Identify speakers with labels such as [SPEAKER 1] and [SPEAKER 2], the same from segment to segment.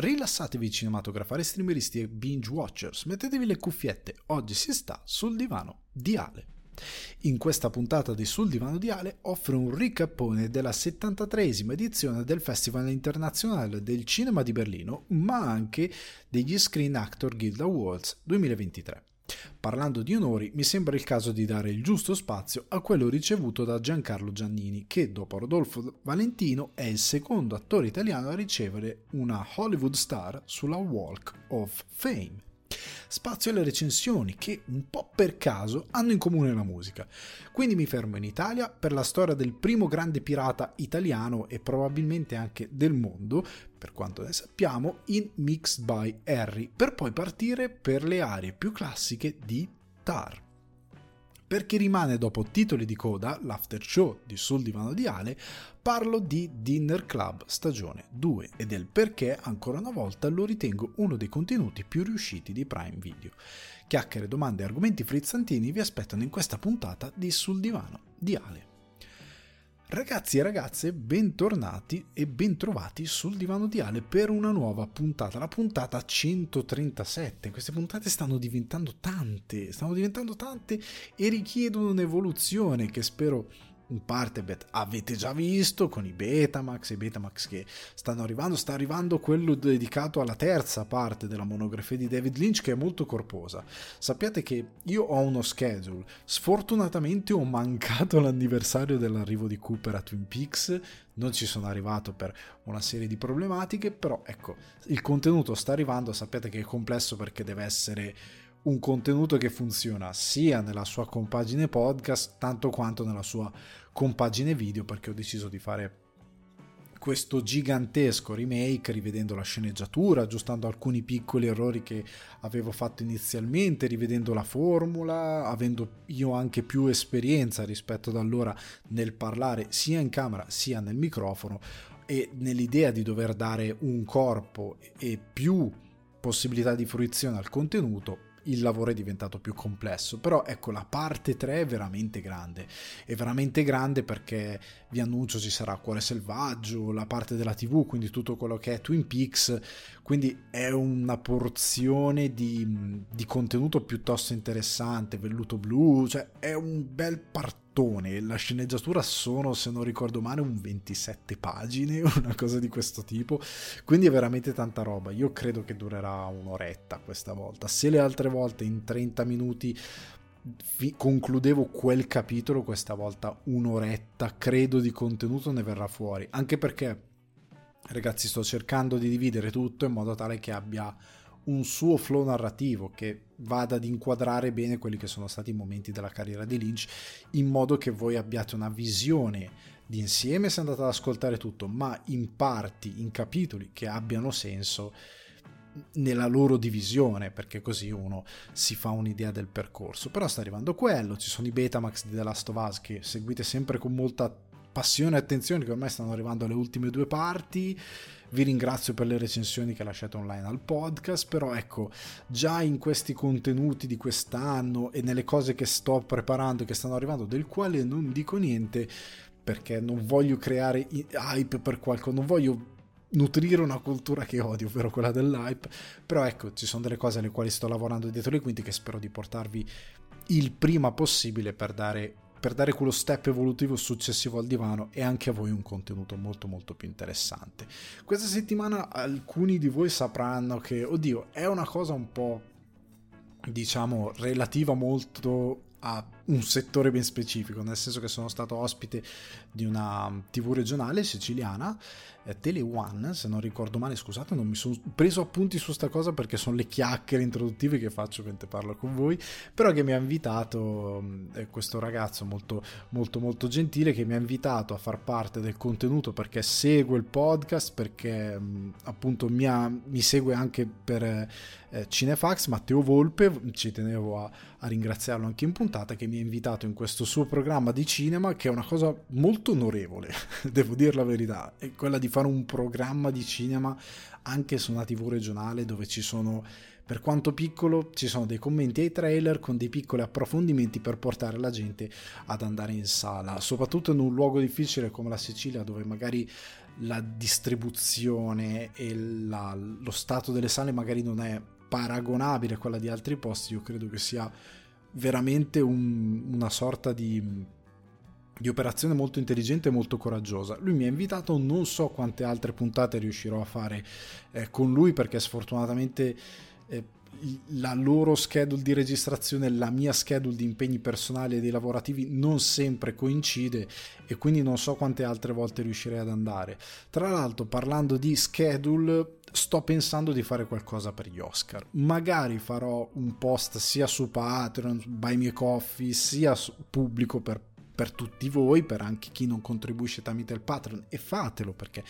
[SPEAKER 1] Rilassatevi cinematografari, streameristi e binge watchers, mettetevi le cuffiette, oggi si sta sul divano di Ale. In questa puntata di Sul divano di Ale offro un ricappone della 73esima edizione del Festival internazionale del cinema di Berlino, ma anche degli Screen Actor Guild Awards 2023. Parlando di onori, mi sembra il caso di dare il giusto spazio a quello ricevuto da Giancarlo Giannini, che dopo Rodolfo Valentino è il secondo attore italiano a ricevere una Hollywood Star sulla Walk of Fame spazio alle recensioni che, un po' per caso, hanno in comune la musica. Quindi mi fermo in Italia per la storia del primo grande pirata italiano e probabilmente anche del mondo, per quanto ne sappiamo, in Mixed by Harry, per poi partire per le aree più classiche di Tar perché rimane dopo titoli di coda, l'after show di Sul Divano di Ale, parlo di Dinner Club stagione 2 e del perché ancora una volta lo ritengo uno dei contenuti più riusciti di Prime Video. Chiacchiere, domande e argomenti frizzantini vi aspettano in questa puntata di Sul Divano di Ale. Ragazzi e ragazze, bentornati e bentrovati sul divano di Ale per una nuova puntata, la puntata 137. Queste puntate stanno diventando tante, stanno diventando tante e richiedono un'evoluzione che spero in parte bet, avete già visto con i Betamax, i Betamax che stanno arrivando, sta arrivando quello dedicato alla terza parte della monografia di David Lynch che è molto corposa. Sappiate che io ho uno schedule, sfortunatamente ho mancato l'anniversario dell'arrivo di Cooper a Twin Peaks, non ci sono arrivato per una serie di problematiche, però ecco, il contenuto sta arrivando, sappiate che è complesso perché deve essere un contenuto che funziona sia nella sua compagine podcast tanto quanto nella sua compagine video perché ho deciso di fare questo gigantesco remake rivedendo la sceneggiatura, aggiustando alcuni piccoli errori che avevo fatto inizialmente, rivedendo la formula, avendo io anche più esperienza rispetto ad allora nel parlare sia in camera sia nel microfono e nell'idea di dover dare un corpo e più possibilità di fruizione al contenuto il lavoro è diventato più complesso. Però ecco, la parte 3 è veramente grande. È veramente grande perché vi annuncio ci sarà Cuore Selvaggio, la parte della TV, quindi tutto quello che è Twin Peaks. Quindi è una porzione di, di contenuto piuttosto interessante, velluto blu, cioè è un bel partito la sceneggiatura sono, se non ricordo male, un 27 pagine, una cosa di questo tipo, quindi è veramente tanta roba. Io credo che durerà un'oretta questa volta. Se le altre volte in 30 minuti concludevo quel capitolo, questa volta un'oretta, credo di contenuto ne verrà fuori, anche perché ragazzi sto cercando di dividere tutto in modo tale che abbia un suo flow narrativo che vada ad inquadrare bene quelli che sono stati i momenti della carriera di Lynch in modo che voi abbiate una visione d'insieme se andate ad ascoltare tutto ma in parti, in capitoli che abbiano senso nella loro divisione perché così uno si fa un'idea del percorso. Però sta arrivando quello ci sono i Betamax di The Last of Us che seguite sempre con molta passione e attenzione che ormai stanno arrivando alle ultime due parti. Vi ringrazio per le recensioni che lasciate online al podcast, però ecco, già in questi contenuti di quest'anno e nelle cose che sto preparando e che stanno arrivando, del quale non dico niente perché non voglio creare hype per qualcosa, non voglio nutrire una cultura che odio, ovvero quella dell'hype, però ecco, ci sono delle cose alle quali sto lavorando dietro le quinte che spero di portarvi il prima possibile per dare per dare quello step evolutivo successivo al divano e anche a voi un contenuto molto molto più interessante. Questa settimana alcuni di voi sapranno che, oddio, è una cosa un po' diciamo relativa molto a un settore ben specifico, nel senso che sono stato ospite di una TV regionale siciliana eh, Tele One, se non ricordo male, scusate, non mi sono preso appunti su sta cosa perché sono le chiacchiere introduttive che faccio mentre parlo con voi, però che mi ha invitato eh, questo ragazzo molto molto molto gentile che mi ha invitato a far parte del contenuto perché segue il podcast, perché mh, appunto mi, ha, mi, segue anche per eh, Cinefax, Matteo Volpe, ci tenevo a, a ringraziarlo anche in puntata, che mi ha invitato in questo suo programma di cinema, che è una cosa molto onorevole, devo dire la verità, è quella di fare un programma di cinema anche su una TV regionale dove ci sono, per quanto piccolo, ci sono dei commenti ai trailer con dei piccoli approfondimenti per portare la gente ad andare in sala, soprattutto in un luogo difficile come la Sicilia dove magari la distribuzione e la, lo stato delle sale magari non è paragonabile a quella di altri posti, io credo che sia veramente un, una sorta di, di, operazione molto intelligente e molto coraggiosa. Lui mi ha invitato, non so quante altre puntate riuscirò a fare eh, con lui perché sfortunatamente eh, la loro schedule di registrazione, la mia schedule di impegni personali e dei lavorativi non sempre coincide e quindi non so quante altre volte riuscirei ad andare. Tra l'altro, parlando di schedule, sto pensando di fare qualcosa per gli Oscar. Magari farò un post sia su Patreon, Buy Me Coffee, sia pubblico per, per tutti voi, per anche chi non contribuisce tramite il Patreon e fatelo perché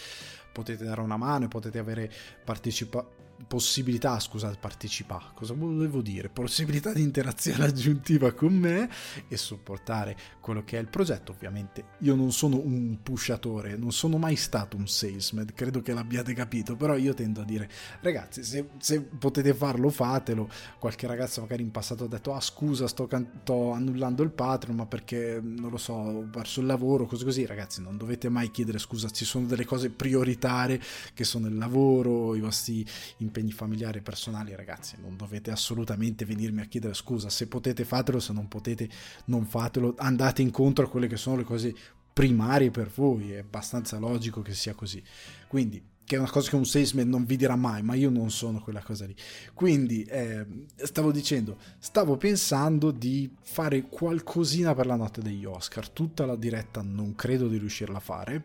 [SPEAKER 1] potete dare una mano e potete avere partecipato possibilità, scusate, partecipare, cosa volevo dire? Possibilità di interazione aggiuntiva con me e supportare quello che è il progetto. Ovviamente io non sono un pushatore, non sono mai stato un salesman, credo che l'abbiate capito, però io tendo a dire ragazzi, se, se potete farlo fatelo. Qualche ragazzo magari in passato ha detto ah scusa, sto, can- sto annullando il Patreon, ma perché non lo so, ho perso il lavoro, così così. Ragazzi, non dovete mai chiedere scusa, ci sono delle cose prioritarie che sono il lavoro, i vostri impegni familiari e personali, ragazzi, non dovete assolutamente venirmi a chiedere scusa, se potete fatelo, se non potete non fatelo, andate incontro a quelle che sono le cose primarie per voi, è abbastanza logico che sia così. Quindi, che è una cosa che un salesman non vi dirà mai, ma io non sono quella cosa lì. Quindi, eh, stavo dicendo, stavo pensando di fare qualcosina per la notte degli Oscar, tutta la diretta non credo di riuscirla a fare,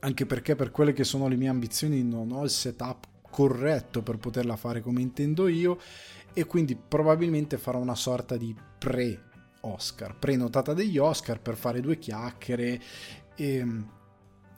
[SPEAKER 1] anche perché per quelle che sono le mie ambizioni non ho il setup corretto per poterla fare come intendo io e quindi probabilmente farò una sorta di pre Oscar, prenotata degli Oscar per fare due chiacchiere e,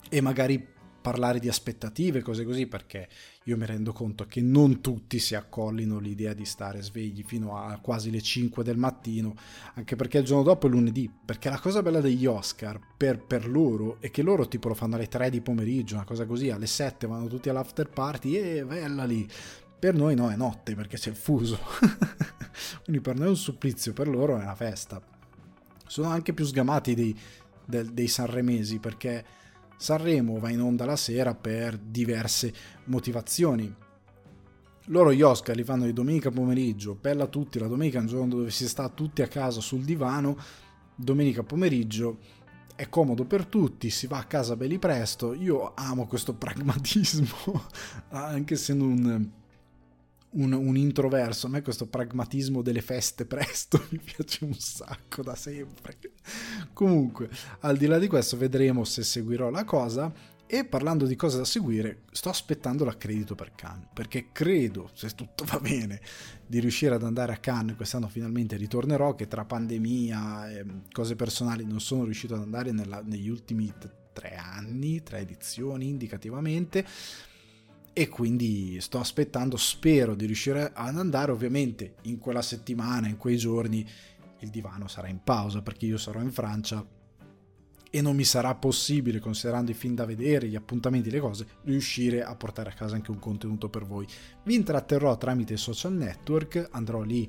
[SPEAKER 1] e magari parlare di aspettative, cose così, perché io mi rendo conto che non tutti si accollino l'idea di stare svegli fino a quasi le 5 del mattino, anche perché il giorno dopo è lunedì, perché la cosa bella degli Oscar per, per loro è che loro tipo lo fanno alle 3 di pomeriggio, una cosa così, alle 7 vanno tutti all'after party e bella lì. Per noi no, è notte perché c'è il fuso. Quindi per noi è un supplizio, per loro è una festa. Sono anche più sgamati dei, dei, dei sanremesi perché Sanremo va in onda la sera per diverse motivazioni. Loro gli Oscar li fanno di domenica pomeriggio, bella tutti, la domenica è un giorno dove si sta tutti a casa sul divano, domenica pomeriggio è comodo per tutti, si va a casa belli presto, io amo questo pragmatismo, anche se non un, un, introverso. A me questo pragmatismo delle feste presto mi piace un sacco da sempre. Comunque, al di là di questo, vedremo se seguirò la cosa. E parlando di cose da seguire, sto aspettando l'accredito per Cannes, perché credo, se tutto va bene, di riuscire ad andare a Cannes. Quest'anno finalmente ritornerò, che tra pandemia e cose personali non sono riuscito ad andare nella, negli ultimi tre anni, tre edizioni indicativamente e quindi sto aspettando, spero di riuscire ad andare, ovviamente in quella settimana, in quei giorni il divano sarà in pausa perché io sarò in Francia e non mi sarà possibile, considerando i film da vedere, gli appuntamenti, le cose, riuscire a portare a casa anche un contenuto per voi. Vi intratterrò tramite social network, andrò lì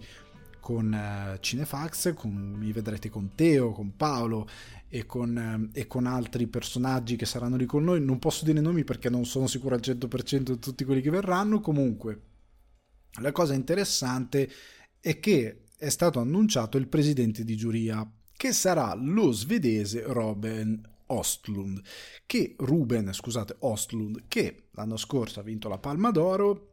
[SPEAKER 1] con uh, Cinefax, con, mi vedrete con Teo, con Paolo e con, uh, e con, altri personaggi che saranno lì con noi. Non posso dire nomi perché non sono sicuro al 100% di tutti quelli che verranno. Comunque, la cosa interessante è che è stato annunciato il presidente di giuria, che sarà lo svedese Robin Ostlund, che Ruben, scusate, Ostlund, che l'anno scorso ha vinto la Palma d'Oro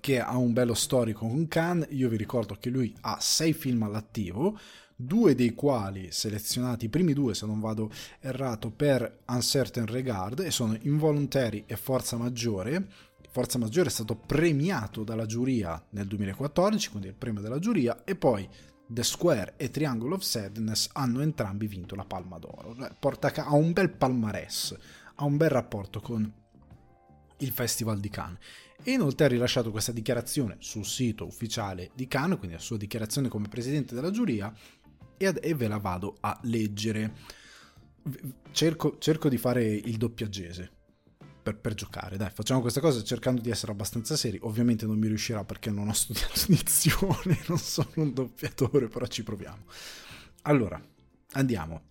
[SPEAKER 1] che ha un bello storico con Khan. Io vi ricordo che lui ha sei film all'attivo, due dei quali selezionati, i primi due se non vado errato, per Uncertain Regard e sono Involuntary e Forza Maggiore. Forza Maggiore è stato premiato dalla giuria nel 2014, quindi il premio della giuria, e poi The Square e Triangle of Sadness hanno entrambi vinto la Palma d'Oro. Cioè, porta ha un bel palmarès, ha un bel rapporto con il Festival di Cannes e inoltre ha rilasciato questa dichiarazione sul sito ufficiale di Cannes, quindi la sua dichiarazione come presidente della giuria, e, e ve la vado a leggere. Cerco, cerco, di fare il doppiaggese per, per, giocare, dai, facciamo questa cosa cercando di essere abbastanza seri. Ovviamente non mi riuscirà perché non ho studiato dizione, non sono un doppiatore, però ci proviamo. Allora, andiamo.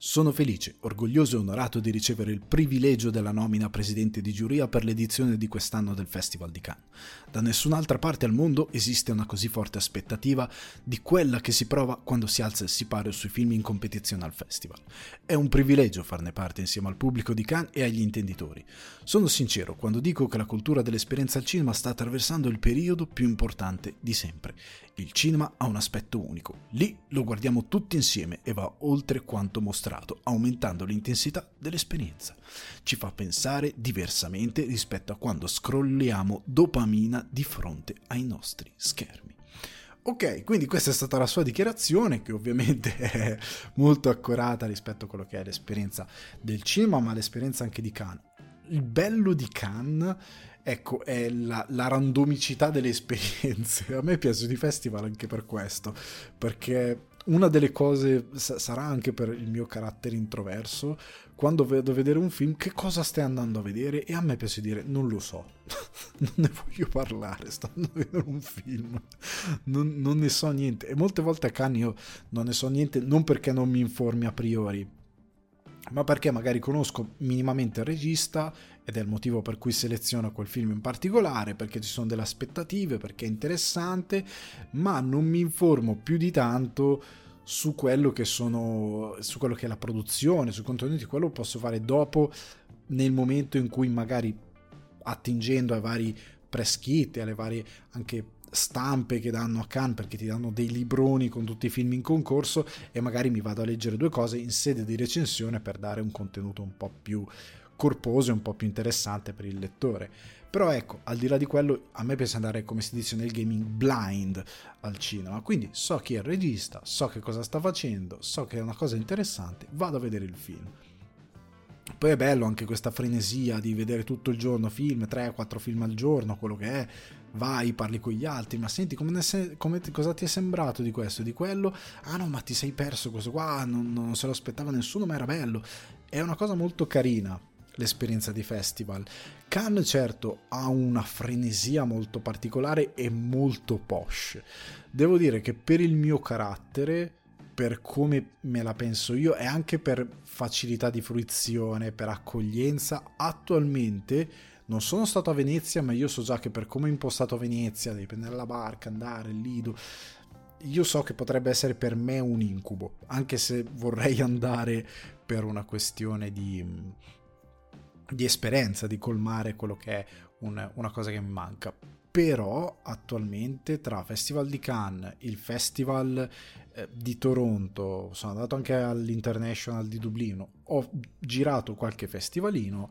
[SPEAKER 1] Sono felice, orgoglioso e onorato di ricevere il privilegio della nomina presidente di giuria per l'edizione di quest'anno del Festival di Cannes. Da nessun'altra parte al mondo esiste una così forte aspettativa di quella che si prova quando si alza il sipario sui film in competizione al festival. È un privilegio farne parte insieme al pubblico di Cannes e agli intenditori. Sono sincero quando dico che la cultura dell'esperienza al cinema sta attraversando il periodo più importante di sempre il cinema ha un aspetto unico. Lì lo guardiamo tutti insieme e va oltre quanto mostrato, aumentando l'intensità dell'esperienza. Ci fa pensare diversamente rispetto a quando scrolliamo dopamina di fronte ai nostri schermi. Ok, quindi questa è stata la sua dichiarazione, che ovviamente è molto accurata rispetto a quello che è l'esperienza del cinema, ma l'esperienza anche di Cannes. Il bello di Cannes ecco, è la, la, randomicità delle esperienze. A me piace di festival anche per questo, perché una delle cose sarà anche per il mio carattere introverso, quando vedo vedere un film, che cosa stai andando a vedere? E a me piace dire, non lo so, non ne voglio parlare, sto andando a vedere un film, non, non ne so niente. E molte volte a Cannes io non ne so niente, non perché non mi informi a priori, ma perché magari conosco minimamente il regista ed è il motivo per cui seleziono quel film in particolare, perché ci sono delle aspettative, perché è interessante, ma non mi informo più di tanto su quello che sono su quello che è la produzione, sui contenuti, quello posso fare dopo nel momento in cui magari attingendo ai vari press kit, alle varie anche stampe che danno a Cannes perché ti danno dei libroni con tutti i film in concorso e magari mi vado a leggere due cose in sede di recensione per dare un contenuto un po' più corposo e un po' più interessante per il lettore. Però ecco, al di là di quello, a me piace andare, come si dice nel gaming, blind al cinema. Quindi so chi è il regista, so che cosa sta facendo, so che è una cosa interessante, vado a vedere il film. Poi è bello anche questa frenesia di vedere tutto il giorno film, 3-4 film al giorno, quello che è. Vai, parli con gli altri, ma senti come, se, come cosa ti è sembrato di questo, di quello? Ah no, ma ti sei perso questo qua, non, non se lo aspettava nessuno, ma era bello. È una cosa molto carina l'esperienza di festival. Cannes certo ha una frenesia molto particolare e molto posh. Devo dire che per il mio carattere, per come me la penso io e anche per facilità di fruizione, per accoglienza, attualmente non sono stato a Venezia, ma io so già che per come è impostato Venezia, devi prendere la barca, andare, il lido, io so che potrebbe essere per me un incubo, anche se vorrei andare per una questione di di esperienza, di colmare quello che è un, una cosa che mi manca. Però attualmente tra Festival di Cannes, il Festival eh, di Toronto, sono andato anche all'International di Dublino, ho girato qualche festivalino,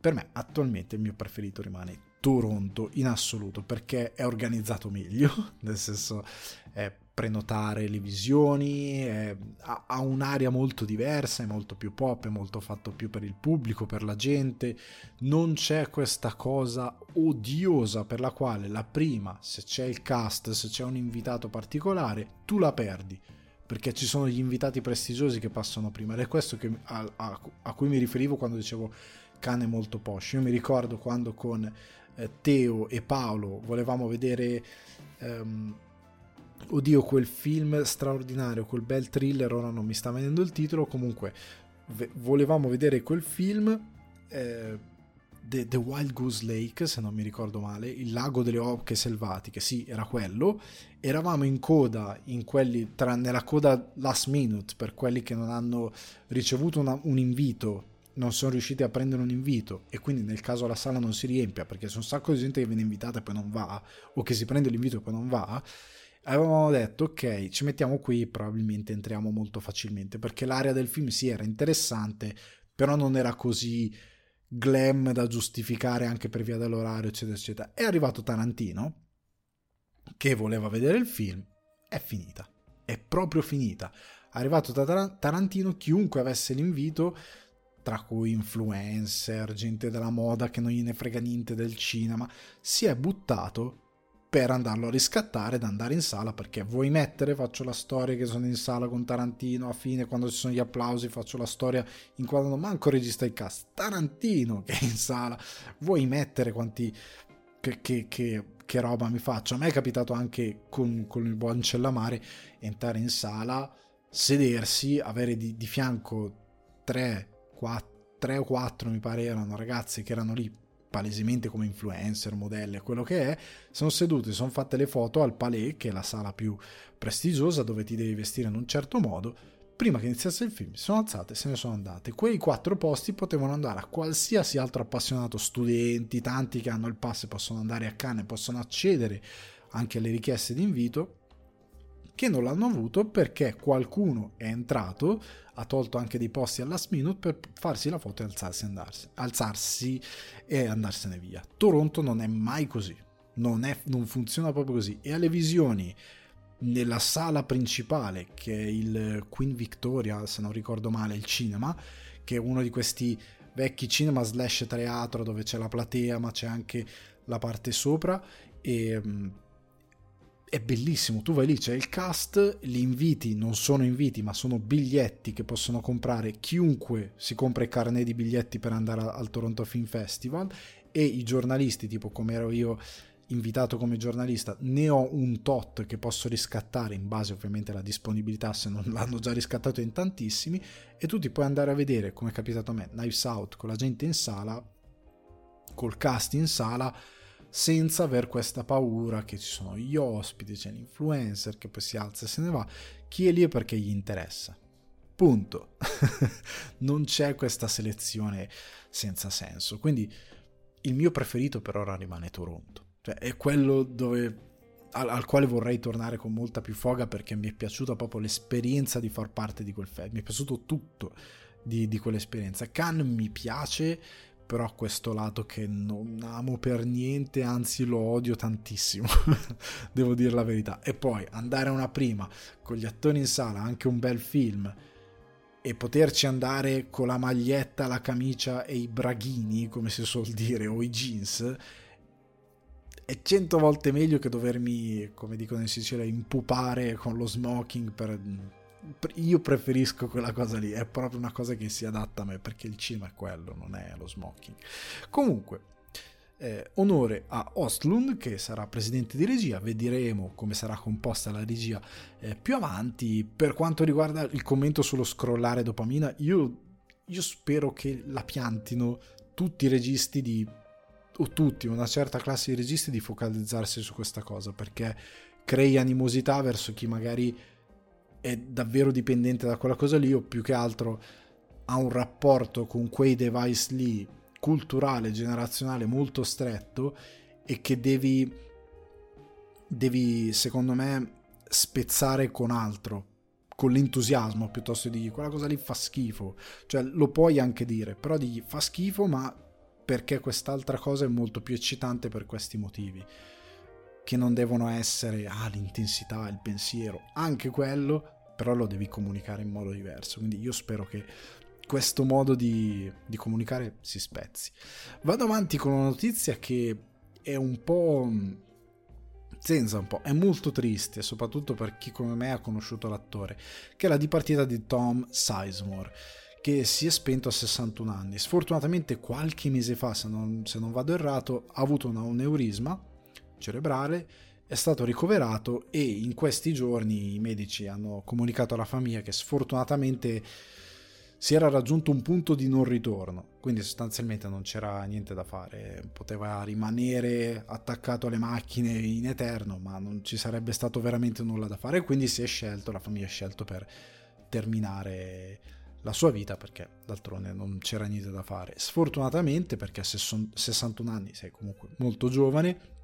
[SPEAKER 1] per me attualmente il mio preferito rimane Toronto in assoluto perché è organizzato meglio, nel senso è prenotare le visioni, è, ha, ha, un'area molto diversa, è molto più pop, è molto fatto più per il pubblico, per la gente, non c'è questa cosa odiosa per la quale la prima, se c'è il cast, se c'è un invitato particolare, tu la perdi. Perché ci sono gli invitati prestigiosi che passano prima ed è questo che, a, a, a cui mi riferivo quando dicevo cane molto posh. Io mi ricordo quando con eh, Teo e Paolo volevamo vedere ehm, oddio quel film straordinario, quel bel thriller, ora non mi sta venendo il titolo, comunque v- volevamo vedere quel film eh, The, The, Wild Goose Lake, se non mi ricordo male, il lago delle oche selvatiche, sì, era quello. Eravamo in coda, in quelli, tra, nella coda last minute, per quelli che non hanno ricevuto una, un invito, non sono riusciti a prendere un invito e quindi nel caso la sala non si riempia perché c'è un sacco di gente che viene invitata e poi non va, o che si prende l'invito e poi non va avevamo detto ok ci mettiamo qui probabilmente entriamo molto facilmente perché l'area del film sì era interessante però non era così glam da giustificare anche per via dell'orario eccetera eccetera. È arrivato Tarantino che voleva vedere il film è finita è proprio finita. Arrivato da Tarantino chiunque avesse l'invito tra cui influencer gente della moda che non gliene frega niente del cinema si è buttato per andarlo a riscattare ed andare in sala perché vuoi mettere faccio la storia che sono in sala con Tarantino a fine quando ci sono gli applausi faccio la storia in quando non manco regista il cast. Tarantino che è in sala vuoi mettere quanti che, che, che, che roba mi faccio? A me è capitato anche con, con il buon Cellamare entrare in sala sedersi avere di, di fianco tre, quattro, tre o quattro mi pare erano ragazzi che erano lì palesemente come influencer, modelle, quello che è, sono seduti, sono fatte le foto al Palais, che è la sala più prestigiosa dove ti devi vestire in un certo modo. Prima che iniziasse il film, sono alzate e se ne sono andate. Quei quattro posti potevano andare a qualsiasi altro appassionato, studenti, tanti che hanno il pass e possono andare a Cannes, possono accedere anche alle richieste di invito, che non l'hanno avuto perché qualcuno è entrato, ha tolto anche dei posti al last minute per farsi la foto e alzarsi, andarsi, alzarsi e andarsene via. Toronto non è mai così, non, è, non funziona proprio così. E alle visioni nella sala principale, che è il Queen Victoria, se non ricordo male, il cinema, che è uno di questi vecchi cinema slash teatro dove c'è la platea, ma c'è anche la parte sopra. E è bellissimo, tu vai lì, c'è il cast, gli inviti non sono inviti ma sono biglietti che possono comprare chiunque si compra i carnet di biglietti per andare al Toronto Film Festival e i giornalisti, tipo come ero io invitato come giornalista, ne ho un tot che posso riscattare in base ovviamente alla disponibilità se non l'hanno già riscattato in tantissimi e tu ti puoi andare a vedere come è capitato a me, Knives Out con la gente in sala, col cast in sala senza aver questa paura che ci sono gli ospiti, c'è l'influencer che poi si alza e se ne va. Chi è lì è perché gli interessa. Punto. non c'è questa selezione senza senso. Quindi il mio preferito per ora rimane Toronto. Cioè è quello dove, al, al, quale vorrei tornare con molta più foga perché mi è piaciuta proprio l'esperienza di far parte di quel festival. Mi è piaciuto tutto di, di quell'esperienza. Cannes mi piace però questo lato che non amo per niente, anzi lo odio tantissimo, devo dire la verità. E poi andare a una prima con gli attori in sala, anche un bel film, e poterci andare con la maglietta, la camicia e i braghini, come si suol dire, o i jeans, è cento volte meglio che dovermi, come dicono in Sicilia, impupare con lo smoking per io preferisco quella cosa lì, è proprio una cosa che si adatta a me perché il cinema è quello, non è lo smoking. Comunque, eh, onore a Ostlund che sarà presidente di regia, vedremo come sarà composta la regia eh, più avanti. Per quanto riguarda il commento sullo scrollare dopamina, io, io spero che la piantino tutti i registi di o tutti, una certa classe di registi di focalizzarsi su questa cosa perché crei animosità verso chi magari è davvero dipendente da quella cosa lì o più che altro ha un rapporto con quei device lì culturale, generazionale molto stretto e che devi, devi secondo me spezzare con altro con l'entusiasmo piuttosto di quella cosa lì fa schifo. Cioè lo puoi anche dire però digli fa schifo ma perché quest'altra cosa è molto più eccitante per questi motivi che non devono essere ah, l'intensità, il pensiero, anche quello, però lo devi comunicare in modo diverso. Quindi io spero che questo modo di, di comunicare si spezzi. Vado avanti con una notizia che è un po'... senza un po', è molto triste, soprattutto per chi come me ha conosciuto l'attore, che è la dipartita di Tom Sizemore che si è spento a 61 anni. Sfortunatamente qualche mese fa, se non, se non vado errato, ha avuto un aneurisma cerebrale, è stato ricoverato e in questi giorni i medici hanno comunicato alla famiglia che sfortunatamente si era raggiunto un punto di non ritorno, quindi sostanzialmente non c'era niente da fare, poteva rimanere attaccato alle macchine in eterno, ma non ci sarebbe stato veramente nulla da fare, quindi si è scelto, la famiglia ha scelto per terminare la sua vita perché d'altronde non c'era niente da fare. Sfortunatamente perché a 61 anni sei comunque molto giovane,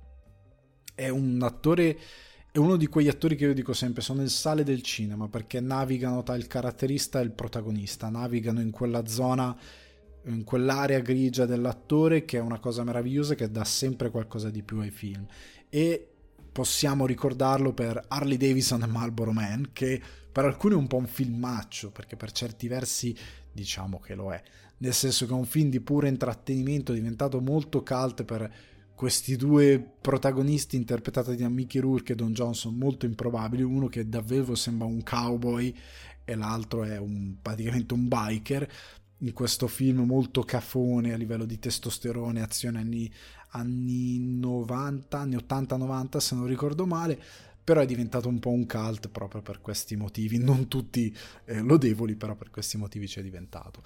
[SPEAKER 1] è un attore è uno di quegli attori che io dico sempre sono il sale del cinema perché navigano tra il caratterista e il protagonista, navigano in quella zona, in quell'area grigia dell'attore che è una cosa meravigliosa che dà sempre qualcosa di più ai film. E possiamo ricordarlo per Harley Davidson e Marlboro Man, che per alcuni è un po' un filmaccio, perché per certi versi diciamo che lo è, nel senso che è un film di puro intrattenimento diventato molto cult per questi due protagonisti interpretati da Mickey Rourke e Don Johnson molto improbabili, uno che davvero sembra un cowboy e l'altro è un, praticamente un biker, in questo film molto cafone a livello di testosterone, azione anni, anni 90, anni 80-90 se non ricordo male, però è diventato un po' un cult proprio per questi motivi, non tutti eh, lodevoli, però per questi motivi c'è diventato.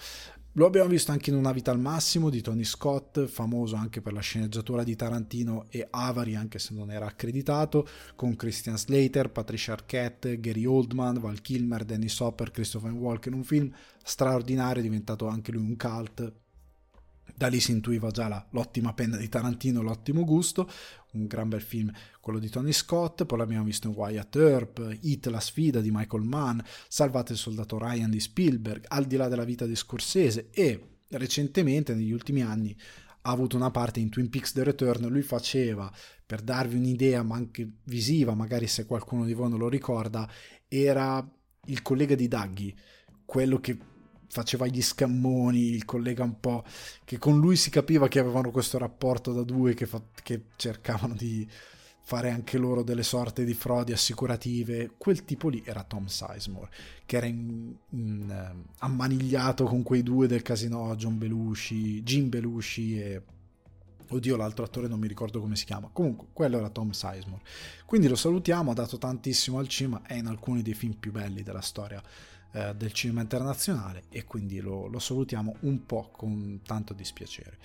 [SPEAKER 1] Lo abbiamo visto anche in Una vita al massimo di Tony Scott, famoso anche per la sceneggiatura di Tarantino e Avari, anche se non era accreditato, con Christian Slater, Patricia Arquette, Gary Oldman, Val Kilmer, Dennis Hopper, Christopher Walken, un film straordinario, diventato anche lui un cult, da lì si intuiva già la, l'ottima penna di Tarantino, l'ottimo gusto, un gran bel film quello di Tony Scott, poi l'abbiamo visto in Wyatt Earp, Hit la sfida di Michael Mann, Salvate il soldato Ryan di Spielberg, Al di là della vita di Scorsese e recentemente negli ultimi anni ha avuto una parte in Twin Peaks The Return, lui faceva, per darvi un'idea ma anche visiva, magari se qualcuno di voi non lo ricorda, era il collega di Daggy, quello che faceva gli scammoni, il collega un po' che con lui si capiva che avevano questo rapporto da due che, fa, che cercavano di fare anche loro delle sorte di frodi assicurative. Quel tipo lì era Tom Sizemore, che era in, in, uh, ammanigliato con quei due del casino, John Belushi, Jim Belushi e Oddio, l'altro attore non mi ricordo come si chiama. Comunque, quello era Tom Sizemore. Quindi lo salutiamo, ha dato tantissimo al cinema, è in alcuni dei film più belli della storia eh, del cinema internazionale e quindi lo, lo salutiamo un po' con tanto dispiacere.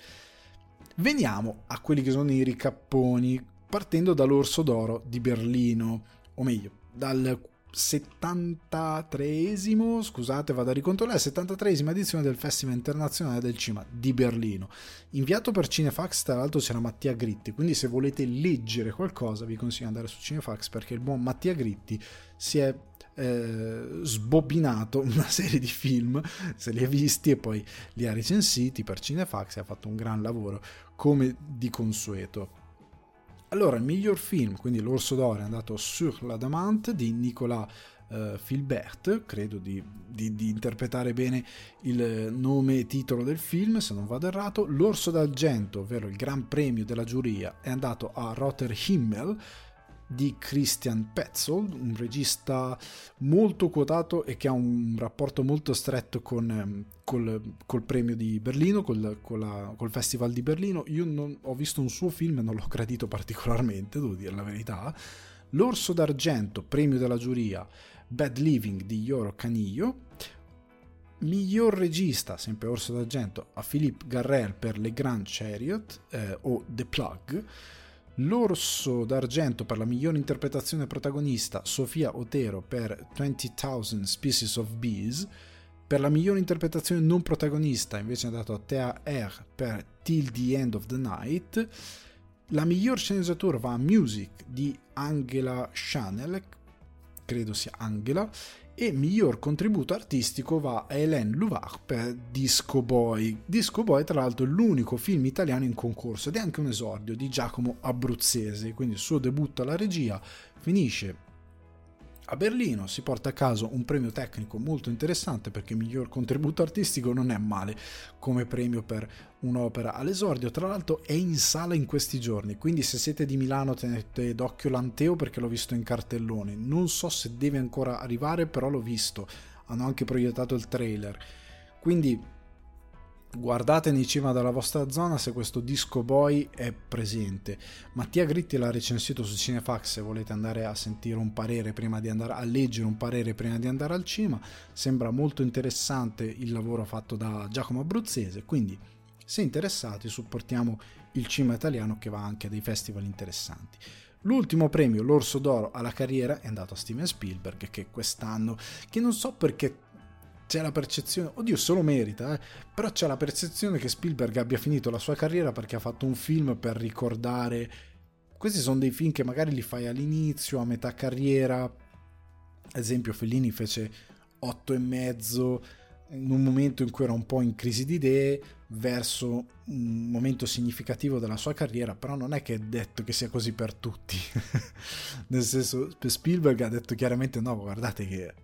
[SPEAKER 1] Veniamo a quelli che sono i ricapponi, partendo dall'Orso d'Oro di Berlino, o meglio, dal 73esimo, scusate, vado a ricontrollare, 73esima edizione del Festival Internazionale del Cinema di Berlino. Inviato per Cinefax, tra l'altro c'era Mattia Gritti, quindi se volete leggere qualcosa vi consiglio di andare su Cinefax perché il buon Mattia Gritti si è eh, sbobinato una serie di film, se li ha visti e poi li ha recensiti per Cinefax e ha fatto un gran lavoro come di consueto. Allora, il miglior film, quindi l'Orso d'Oro è andato Sur la Damante di Nicolas uh, Filbert, credo di, di, di, interpretare bene il nome e titolo del film, se non vado errato. L'Orso d'Argento, ovvero il Gran Premio della giuria, è andato a Rotter Himmel di Christian Petzold, un regista molto quotato e che ha un rapporto molto stretto con, ehm, col, col premio di Berlino, col, la, col, Festival di Berlino. Io non, ho visto un suo film e non l'ho gradito particolarmente, devo dire la verità. L'Orso d'Argento, premio della giuria, Bad Living di Yoro Canillo. Miglior regista, sempre Orso d'Argento, a Philippe Garrel per Le Grand Chariot eh, o The Plug L'Orso d'Argento per la migliore interpretazione protagonista, Sofia Otero per 20.000 Species of Bees. Per la migliore interpretazione non protagonista invece è andato a Thea R per Till the End of the Night. La miglior sceneggiatura va a Music di Angela Chanel, credo sia Angela, e miglior contributo artistico va a Hélène Louvard per Disco Boy. Disco Boy tra l'altro è l'unico film italiano in concorso ed è anche un esordio di Giacomo Abruzzese, quindi il suo debutto alla regia finisce a Berlino si porta a caso un premio tecnico molto interessante perché miglior contributo artistico non è male come premio per un'opera all'esordio. Tra l'altro è in sala in questi giorni, quindi se siete di Milano tenete d'occhio l'Anteo perché l'ho visto in cartellone. Non so se deve ancora arrivare, però l'ho visto. Hanno anche proiettato il trailer. Quindi guardate nei cima della vostra zona se questo disco boy è presente. Mattia Gritti l'ha recensito su Cinefax se volete andare a sentire un parere prima di andare a leggere un parere prima di andare al cinema. Sembra molto interessante il lavoro fatto da Giacomo Abruzzese, quindi se interessati supportiamo il cinema italiano che va anche a dei festival interessanti. L'ultimo premio, l'Orso d'Oro alla carriera, è andato a Steven Spielberg che quest'anno, che non so perché c'è la percezione, oddio se lo merita, eh, però c'è la percezione che Spielberg abbia finito la sua carriera perché ha fatto un film per ricordare, questi sono dei film che magari li fai all'inizio, a metà carriera, ad esempio Fellini fece 8 e mezzo in un momento in cui era un po' in crisi di idee verso un momento significativo della sua carriera, però non è che è detto che sia così per tutti. Nel senso, Spielberg ha detto chiaramente no, guardate che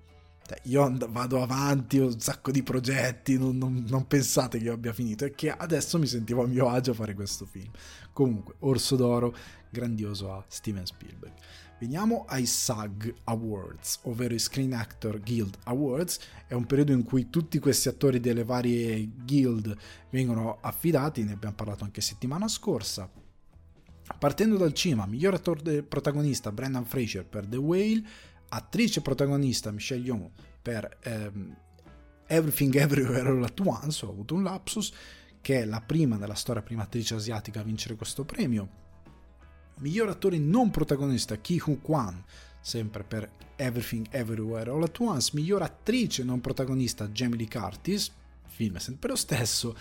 [SPEAKER 1] Io and- vado avanti, ho un sacco di progetti, non, non, non, pensate che io abbia finito, è che adesso mi sentivo a mio agio a fare questo film. Comunque, Orso d'Oro, grandioso a Steven Spielberg. Veniamo ai SAG Awards, ovvero i Screen Actor Guild Awards. È un periodo in cui tutti questi attori delle varie guild vengono affidati, ne abbiamo parlato anche settimana scorsa. Partendo dal cinema, miglior attore protagonista Brendan Fraser per The Whale, attrice protagonista Michelle Yeoh per ehm, Everything Everywhere All At Once, ho avuto un lapsus, che è la prima nella storia prima attrice asiatica a vincere questo premio. Miglior attore non protagonista Ki Hu Kwan, sempre per Everything Everywhere All At Once. Miglior attrice non protagonista Jamie Lee Curtis, film è sempre lo stesso.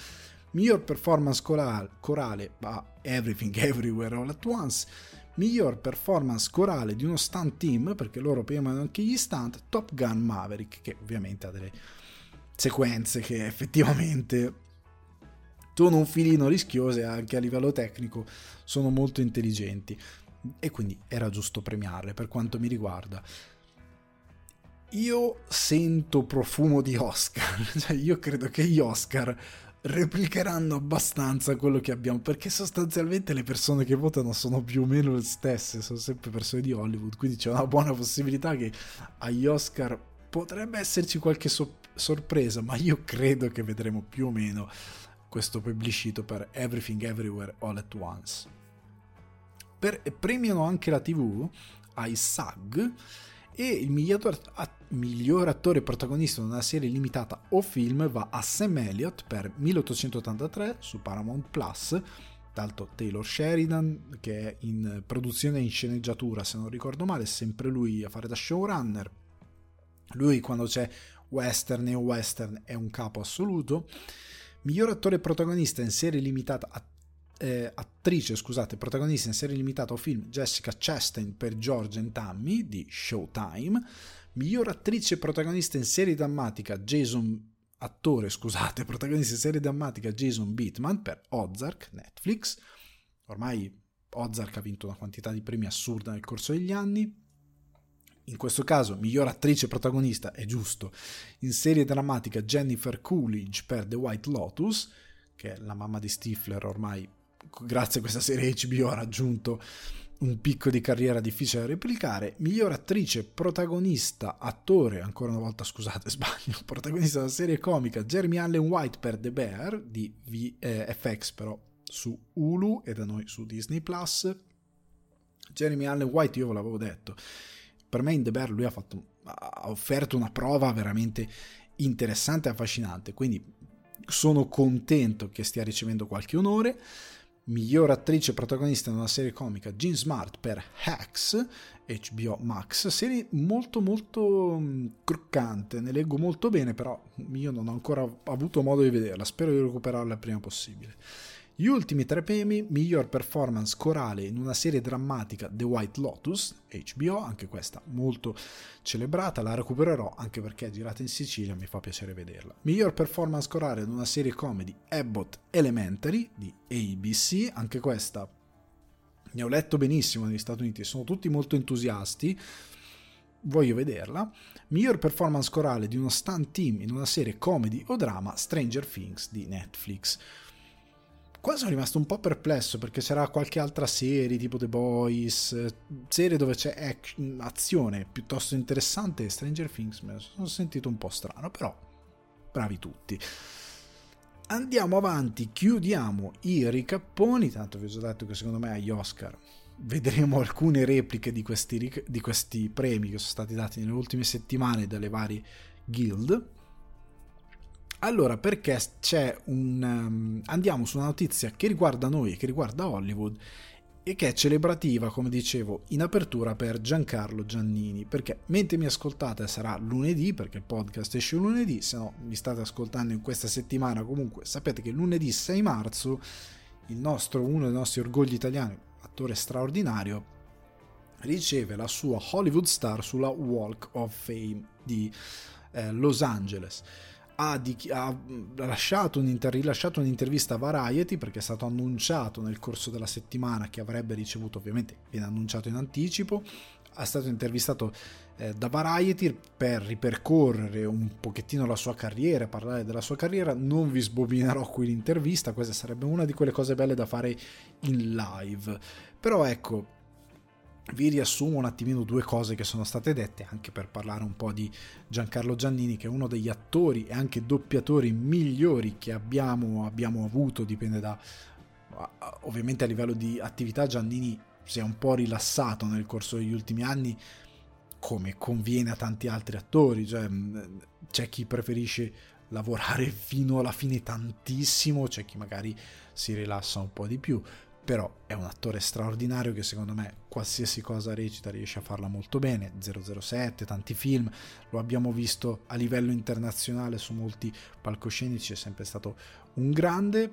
[SPEAKER 1] Miglior performance corale a Everything Everywhere All At Once miglior performance corale di uno stunt team, perché loro premano anche gli stunt, Top Gun Maverick, che ovviamente ha delle sequenze che effettivamente sono un filino rischiose anche a livello tecnico, sono molto intelligenti e quindi era giusto premiarle per quanto mi riguarda. Io sento profumo di Oscar, cioè io credo che gli Oscar replicheranno abbastanza quello che abbiamo perché sostanzialmente le persone che votano sono più o meno le stesse sono sempre persone di Hollywood quindi c'è una buona possibilità che agli Oscar potrebbe esserci qualche so- sorpresa ma io credo che vedremo più o meno questo pubblicito per Everything Everywhere All at Once. Per, premiano anche la tv ai SAG e il miglior, miglior attore protagonista di una serie limitata o film va a Sam Elliott per 1883 su Paramount Plus Tanto Taylor Sheridan che è in produzione e in sceneggiatura se non ricordo male è sempre lui a fare da showrunner. Lui quando c'è western e western è un capo assoluto. Miglior attore protagonista in serie limitata eh, attrice, scusate, protagonista in serie limitata o film Jessica Chastain per George and Tammy di Showtime, miglior attrice protagonista in serie drammatica Jason attore, scusate, protagonista in serie drammatica Jason Bateman per Ozark, Netflix. Ormai Ozark ha vinto una quantità di premi assurda nel corso degli anni. In questo caso, miglior attrice protagonista è giusto. In serie drammatica Jennifer Coolidge per The White Lotus, che è la mamma di Stifler ormai grazie a questa serie HBO ha raggiunto un picco di carriera difficile da replicare. Miglior attrice, protagonista, attore, ancora una volta scusate, sbaglio, protagonista della serie comica Jeremy Allen White per The Bear di VFX però su Hulu e da noi su Disney Plus. Jeremy Allen White, io ve l'avevo detto, per me in The Bear lui ha, fatto, ha offerto una prova veramente interessante e affascinante, quindi sono contento che stia ricevendo qualche onore miglior attrice protagonista in una serie comica Jean Smart per Hacks HBO Max, serie molto molto mm, croccante, ne leggo molto bene, però io non ho ancora avuto modo di vederla, spero di recuperarla il prima possibile. Gli ultimi tre premi, miglior performance corale in una serie drammatica The White Lotus, HBO, anche questa molto celebrata, la recupererò anche perché è girata in Sicilia, mi fa piacere vederla. Miglior performance corale in una serie comedy Abbott Elementary di ABC, anche questa ne ho letto benissimo negli Stati Uniti, sono tutti molto entusiasti, voglio vederla. Miglior performance corale di uno stunt team in una serie comedy o drama Stranger Things di Netflix. Qua sono rimasto un po' perplesso perché c'era qualche altra serie tipo The Boys, serie dove c'è action, azione piuttosto interessante. Stranger Things lo sono sentito un po' strano, però bravi tutti. Andiamo avanti, chiudiamo i ricapponi. Tanto vi ho già detto che secondo me agli Oscar vedremo alcune repliche di questi, di questi premi che sono stati dati nelle ultime settimane dalle varie guild allora, perché c'è un... Um, andiamo su una notizia che riguarda noi, che riguarda Hollywood e che è celebrativa, come dicevo, in apertura per Giancarlo Giannini, perché mentre mi ascoltate sarà lunedì, perché il podcast esce lunedì, se no mi state ascoltando in questa settimana, comunque. Sapete che lunedì 6 marzo il nostro, uno dei nostri orgogli italiani, attore straordinario, riceve la sua Hollywood Star sulla Walk of Fame di eh, Los Angeles ha, di- ha lasciato un'inter- rilasciato un'intervista a Variety perché è stato annunciato nel corso della settimana che avrebbe ricevuto, ovviamente viene annunciato in anticipo, è stato intervistato eh, da Variety per ripercorrere un pochettino la sua carriera, parlare della sua carriera. Non vi sbobinerò qui l'intervista, questa sarebbe una di quelle cose belle da fare in live. Però ecco, vi riassumo un attimino due cose che sono state dette, anche per parlare un po' di Giancarlo Giannini, che è uno degli attori e anche doppiatori migliori che abbiamo, abbiamo avuto, dipende da... Ovviamente a livello di attività Giannini si è un po' rilassato nel corso degli ultimi anni, come conviene a tanti altri attori, cioè c'è chi preferisce lavorare fino alla fine tantissimo, c'è chi magari si rilassa un po' di più però è un attore straordinario che secondo me qualsiasi cosa recita riesce a farla molto bene. 007, tanti film lo abbiamo visto a livello internazionale su molti palcoscenici è sempre stato un grande.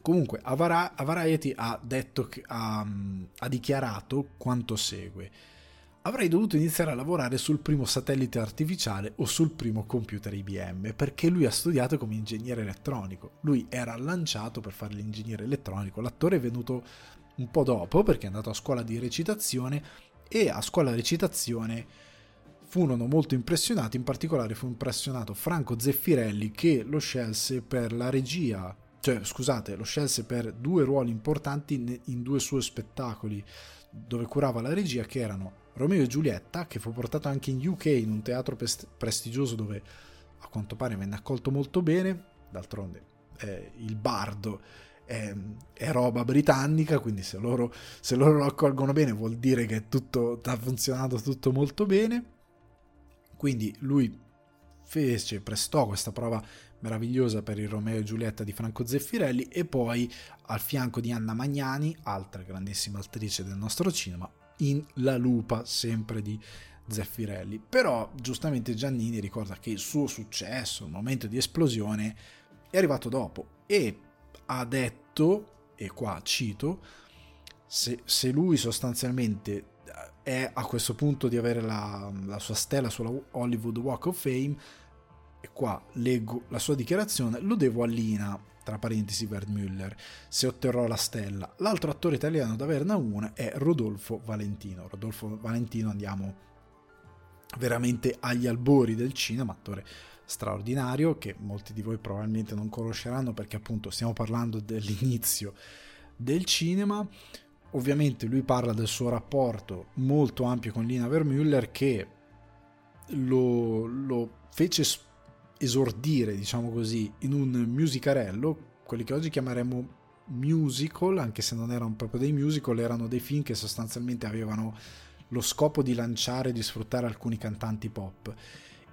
[SPEAKER 1] Comunque Avariety ha detto ha, ha dichiarato quanto segue avrei dovuto iniziare a lavorare sul primo satellite artificiale o sul primo computer IBM, perché lui ha studiato come ingegnere elettronico. Lui era lanciato per fare l'ingegnere elettronico. L'attore è venuto un po' dopo perché è andato a scuola di recitazione e a scuola di recitazione furono molto impressionati, in particolare fu impressionato Franco Zeffirelli che lo scelse per la regia, cioè scusate, lo scelse per due ruoli importanti in due suoi spettacoli dove curava la regia che erano Romeo e Giulietta, che fu portato anche in UK in un teatro pest- prestigioso dove a quanto pare venne accolto molto bene, d'altronde eh, il bardo è, è, roba britannica, quindi se loro, se loro lo accolgono bene vuol dire che tutto ha funzionato tutto molto bene. Quindi lui fece, prestò questa prova meravigliosa per il Romeo e Giulietta di Franco Zeffirelli e poi al fianco di Anna Magnani, altra grandissima attrice del nostro cinema, in La Lupa, sempre di Zeffirelli. Però giustamente Giannini ricorda che il suo successo, il momento di esplosione, è arrivato dopo e ha detto, e qua cito, se, se lui sostanzialmente è a questo punto di avere la, la sua stella sulla Hollywood Walk of Fame, e qua leggo la sua dichiarazione, lo devo a Lina, tra parentesi Müller, se otterrò la stella. L'altro attore italiano ad averne una è Rodolfo Valentino. Rodolfo Valentino andiamo veramente agli albori del cinema, attore straordinario che molti di voi probabilmente non conosceranno perché appunto stiamo parlando dell'inizio del cinema. Ovviamente lui parla del suo rapporto molto ampio con Lina Vermüller che lo, lo fece esordire, diciamo così, in un musicarello, quelli che oggi chiameremmo musical, anche se non erano proprio dei musical, erano dei film che sostanzialmente avevano lo scopo di lanciare e di sfruttare alcuni cantanti pop.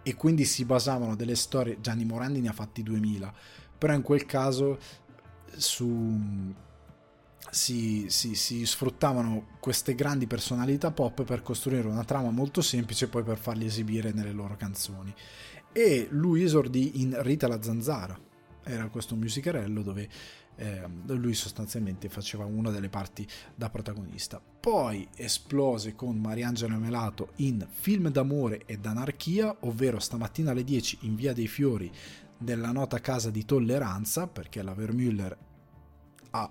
[SPEAKER 1] E quindi si basavano delle storie, Gianni Morandi ne ha fatti 2000, però in quel caso su, si, si, si, sfruttavano queste grandi personalità pop per costruire una trama molto semplice e poi per farli esibire nelle loro canzoni e lui esordì in Rita la Zanzara. Era questo musicarello dove eh, lui sostanzialmente faceva una delle parti da protagonista. Poi esplose con Mariangela Melato in Film d'amore e d'anarchia, ovvero stamattina alle 10 in Via dei Fiori della nota casa di tolleranza, perché la Vermüller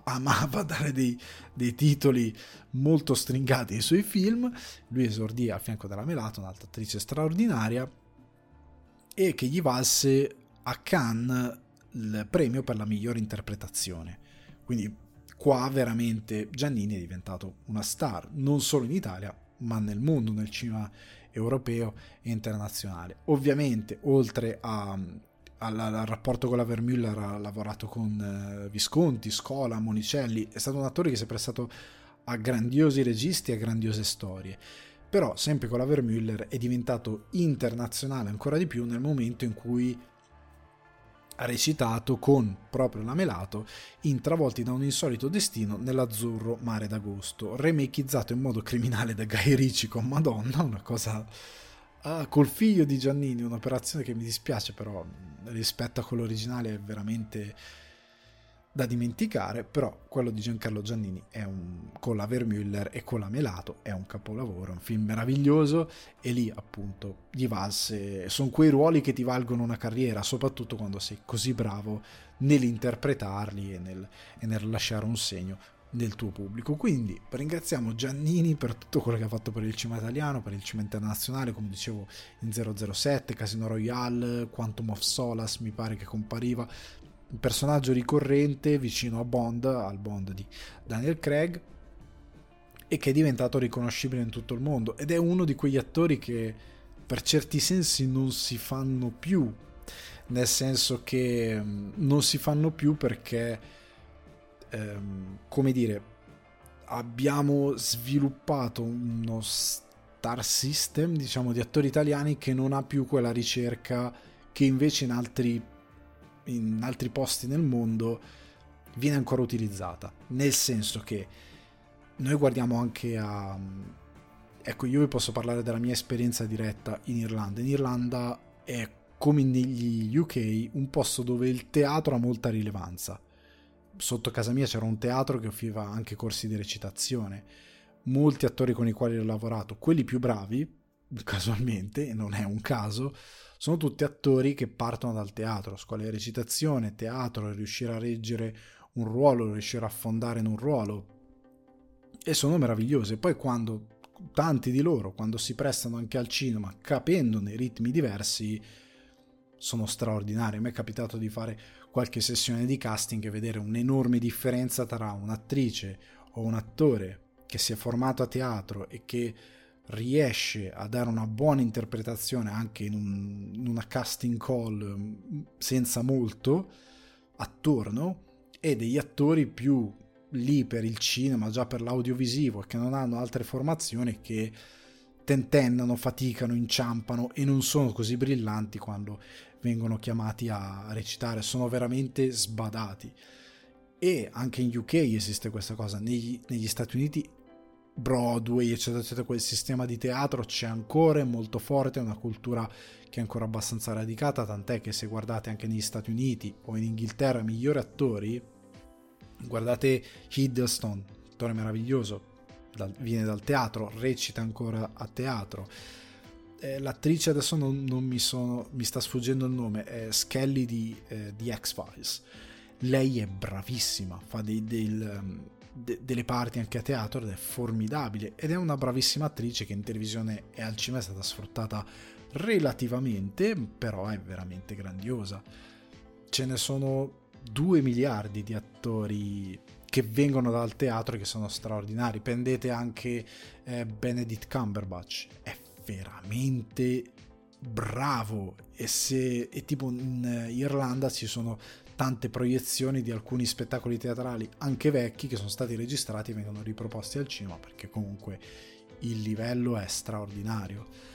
[SPEAKER 1] amava dare dei, dei, titoli molto stringati ai suoi film. Lui esordì a fianco della Melato, un'altra attrice straordinaria e che gli valse a Cannes il premio per la migliore interpretazione. Quindi qua veramente Giannini è diventato una star, non solo in Italia, ma nel mondo, nel cinema europeo e internazionale. Ovviamente, oltre a, al, al, rapporto con la Vermüller, ha lavorato con uh, Visconti, Scola, Monicelli, è stato un attore che si è prestato a grandiosi registi e a grandiose storie però sempre con la Vermüller è diventato internazionale ancora di più nel momento in cui ha recitato con proprio la Melato in Travolti da un insolito destino nell'azzurro mare d'agosto, remakeizzato in modo criminale da Guy Ricci con Madonna, una cosa ah, col figlio di Giannini, un'operazione che mi dispiace però rispetto a quello originale è veramente da dimenticare, però quello di Giancarlo Giannini è un, con la Vermüller e con la Melato è un capolavoro, un film meraviglioso e lì appunto gli valse, sono quei ruoli che ti valgono una carriera, soprattutto quando sei così bravo nell'interpretarli e nel, e nel lasciare un segno del tuo pubblico. Quindi ringraziamo Giannini per tutto quello che ha fatto per il cinema italiano, per il cinema internazionale, come dicevo in 007, Casino Royale, Quantum of Solace mi pare che compariva, un personaggio ricorrente vicino a Bond, al Bond di Daniel Craig, e che è diventato riconoscibile in tutto il mondo. Ed è uno di quegli attori che per certi sensi non si fanno più, nel senso che mm, non si fanno più perché, ehm, come dire, abbiamo sviluppato uno star system, diciamo, di attori italiani che non ha più quella ricerca che invece in altri, in altri posti nel mondo viene ancora utilizzata, nel senso che noi guardiamo anche a... Ecco, io vi posso parlare della mia esperienza diretta in Irlanda. In Irlanda è come negli UK un posto dove il teatro ha molta rilevanza. Sotto casa mia c'era un teatro che offriva anche corsi di recitazione. Molti attori con i quali ho lavorato, quelli più bravi, casualmente, non è un caso, sono tutti attori che partono dal teatro, scuola di recitazione, teatro, riuscire a reggere un ruolo, riuscire a affondare in un ruolo, e sono meravigliose. Poi quando tanti di loro, quando si prestano anche al cinema, capendo nei ritmi diversi, sono straordinari. A me è capitato di fare qualche sessione di casting e vedere un'enorme differenza tra un'attrice o un attore che si è formato a teatro e che riesce a dare una buona interpretazione anche in, un, in una casting call mm, senza molto attorno e degli attori più lì per il cinema, già per l'audiovisivo che non hanno altre formazioni che tentennano, faticano, inciampano e non sono così brillanti quando vengono chiamati a recitare, sono veramente sbadati. E anche in UK esiste questa cosa, negli, negli Stati Uniti Broadway, eccetera, eccetera, quel sistema di teatro c'è ancora, è molto forte, è una cultura che è ancora abbastanza radicata, tant'è che se guardate anche negli Stati Uniti o in Inghilterra migliori attori, Guardate Hiddleston, attore meraviglioso, dal, viene dal teatro, recita ancora a teatro. Eh, l'attrice adesso non, non mi, sono, mi, sta sfuggendo il nome, è Skelly di, eh, di X-Files. Lei è bravissima, fa dei, del, de, delle parti anche a teatro ed è formidabile ed è una bravissima attrice che in televisione e al cinema è stata sfruttata relativamente, però è veramente grandiosa. Ce ne sono 2 miliardi di attori che vengono dal teatro e che sono straordinari. Prendete anche eh, Benedict Cumberbatch, è veramente bravo e se e tipo in Irlanda ci sono tante proiezioni di alcuni spettacoli teatrali anche vecchi che sono stati registrati e vengono riproposti al cinema perché comunque il livello è straordinario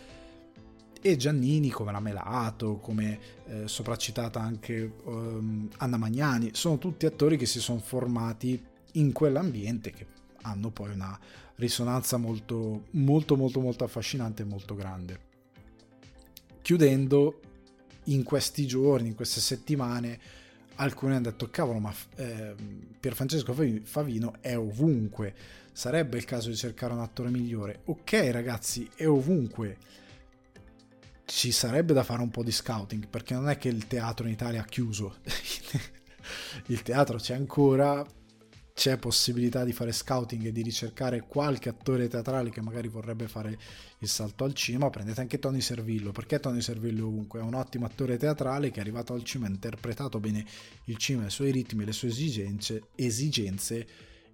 [SPEAKER 1] e Giannini come la Melato, come eh, sopracitata anche um, Anna Magnani, sono tutti attori che si sono formati in quell'ambiente che hanno poi una risonanza molto molto molto molto affascinante e molto grande. Chiudendo in questi giorni, in queste settimane, alcuni hanno detto cavolo ma eh, Pierfrancesco Favino è ovunque, sarebbe il caso di cercare un attore migliore. Ok ragazzi, è ovunque. Ci sarebbe da fare un po' di scouting perché non è che il teatro in Italia ha chiuso. Il teatro c'è ancora c'è possibilità di fare scouting e di ricercare qualche attore teatrale che magari vorrebbe fare il salto al cinema prendete anche Tony Servillo. Perché Tony Servillo ovunque? È un ottimo attore teatrale che è arrivato al cinema ha interpretato bene il cinema i suoi ritmi le sue esigenze, esigenze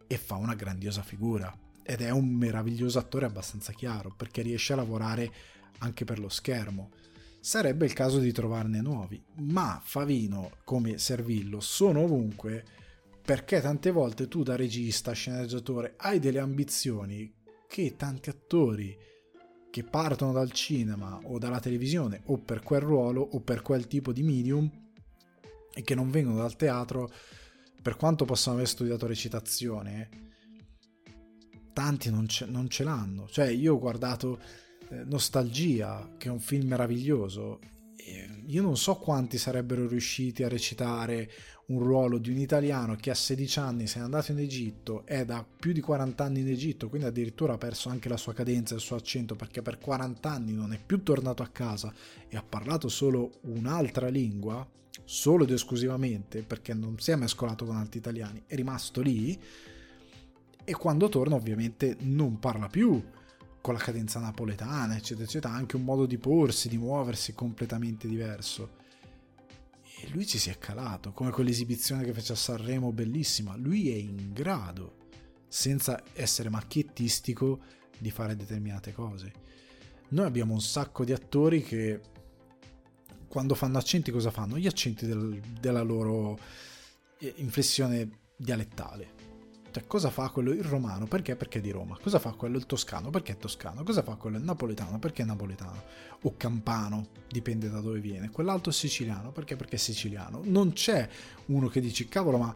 [SPEAKER 1] e fa una grandiosa figura. Ed è un meraviglioso attore abbastanza chiaro perché riesce a lavorare anche per lo schermo. Sarebbe il caso di trovarne nuovi, ma Favino come Servillo sono ovunque perché tante volte tu da regista, sceneggiatore hai delle ambizioni che tanti attori che partono dal cinema o dalla televisione o per quel ruolo o per quel tipo di medium e che non vengono dal teatro, per quanto possano aver studiato recitazione, tanti non ce, non ce l'hanno. Cioè io ho guardato eh, Nostalgia, che è un film meraviglioso. Io non so quanti sarebbero riusciti a recitare un ruolo di un italiano che a 16 anni se n'è andato in Egitto, è da più di 40 anni in Egitto, quindi addirittura ha perso anche la sua cadenza e il suo accento perché per 40 anni non è più tornato a casa e ha parlato solo un'altra lingua, solo ed esclusivamente perché non si è mescolato con altri italiani, è rimasto lì e quando torna ovviamente non parla più con la cadenza napoletana, eccetera, eccetera, anche un modo di porsi, di muoversi completamente diverso. E lui ci si è calato, come quell'esibizione che fece a Sanremo, bellissima. Lui è in grado, senza essere macchiettistico, di fare determinate cose. Noi abbiamo un sacco di attori che quando fanno accenti cosa fanno? Gli accenti del, della loro eh, inflessione dialettale. Cioè, cosa fa quello il romano? Perché? Perché è di Roma. Cosa fa quello il toscano? Perché è toscano. Cosa fa quello il napoletano? Perché è napoletano. O campano, dipende da dove viene. Quell'altro siciliano, perché? Perché è siciliano. Non c'è uno che dice, cavolo, ma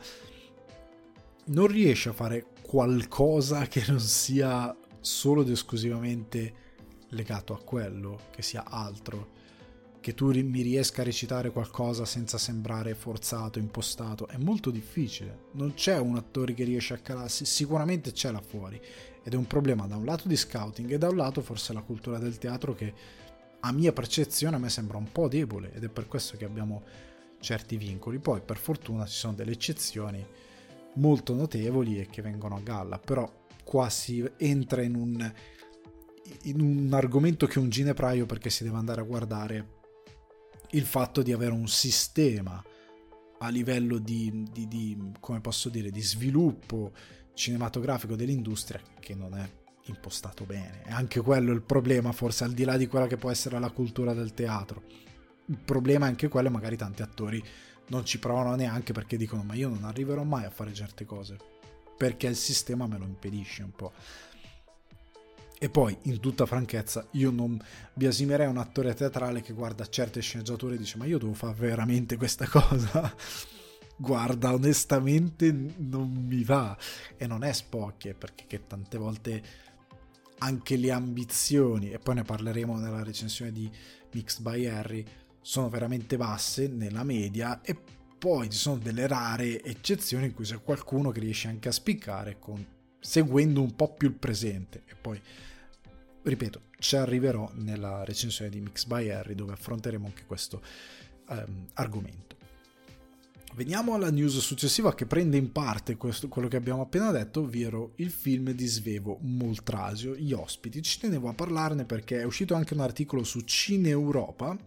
[SPEAKER 1] non riesce a fare qualcosa che non sia solo ed esclusivamente legato a quello, che sia altro che tu mi riesca a recitare qualcosa senza sembrare forzato, impostato, è molto difficile. Non c'è un attore che riesce a calarsi, sicuramente c'è là fuori. Ed è un problema da un lato di scouting e da un lato forse la cultura del teatro che a mia percezione a me sembra un po' debole ed è per questo che abbiamo certi vincoli. Poi per fortuna ci sono delle eccezioni molto notevoli e che vengono a galla, però qua si entra in un, in un argomento che è un ginepraio perché si deve andare a guardare il fatto di avere un sistema a livello di, di, di, come posso dire, di sviluppo cinematografico dell'industria che non è impostato bene. E anche quello è il problema, forse al di là di quella che può essere la cultura del teatro. Il problema è anche quello, magari tanti attori non ci provano neanche perché dicono ma io non arriverò mai a fare certe cose, perché il sistema me lo impedisce un po'. E poi, in tutta franchezza, io non biasimerei un attore teatrale che guarda certe sceneggiature e dice ma io devo fare veramente questa cosa? guarda, onestamente non mi va. E non è spocchie, perché tante volte anche le ambizioni, e poi ne parleremo nella recensione di Mixed by Harry, sono veramente basse nella media e poi ci sono delle rare eccezioni in cui c'è qualcuno che riesce anche a spiccare con, seguendo un po' più il presente e poi ripeto, ci arriverò nella recensione di Mix by Harry dove affronteremo anche questo um, argomento. Veniamo alla news successiva che prende in parte questo, quello che abbiamo appena detto, ovvero il film di Svevo Moltrasio, Gli ospiti. Ci tenevo a parlarne perché è uscito anche un articolo su Cine Europa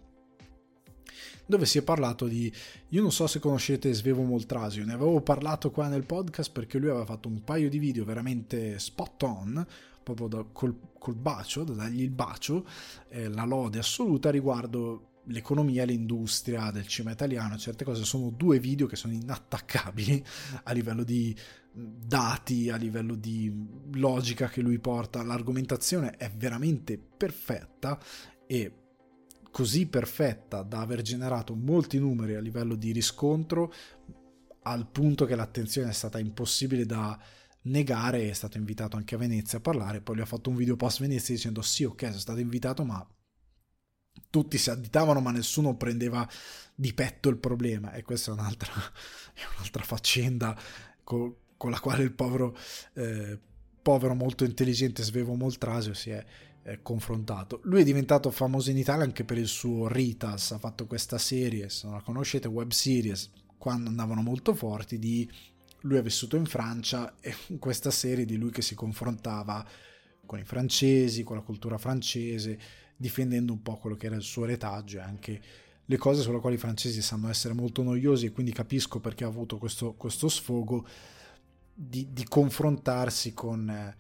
[SPEAKER 1] dove si è parlato di... Io non so se conoscete Svevo Moltrasio, ne avevo parlato qua nel podcast perché lui aveva fatto un paio di video veramente spot on, proprio da, col, col, bacio, da dargli il bacio, eh, la lode assoluta riguardo l'economia, l'industria del cinema italiano, certe cose sono due video che sono inattaccabili a livello di dati, a livello di logica che lui porta, l'argomentazione è veramente perfetta e così perfetta da aver generato molti numeri a livello di riscontro al punto che l'attenzione è stata impossibile da negare, è stato invitato anche a Venezia a parlare, poi lui ha fatto un video post Venezia dicendo sì ok sono stato invitato ma tutti si additavano ma nessuno prendeva di petto il problema e questa è un'altra, è un'altra faccenda con, con, la quale il povero, eh, povero molto intelligente Svevo Moltrasio si è confrontato. Lui è diventato famoso in Italia anche per il suo Ritas, ha fatto questa serie, se non la conoscete, web series, quando andavano molto forti di lui è vissuto in Francia e questa serie di lui che si confrontava con i francesi, con la cultura francese, difendendo un po' quello che era il suo retaggio e anche le cose sulle quali i francesi sanno essere molto noiosi e quindi capisco perché ha avuto questo, questo sfogo di, di confrontarsi con, eh,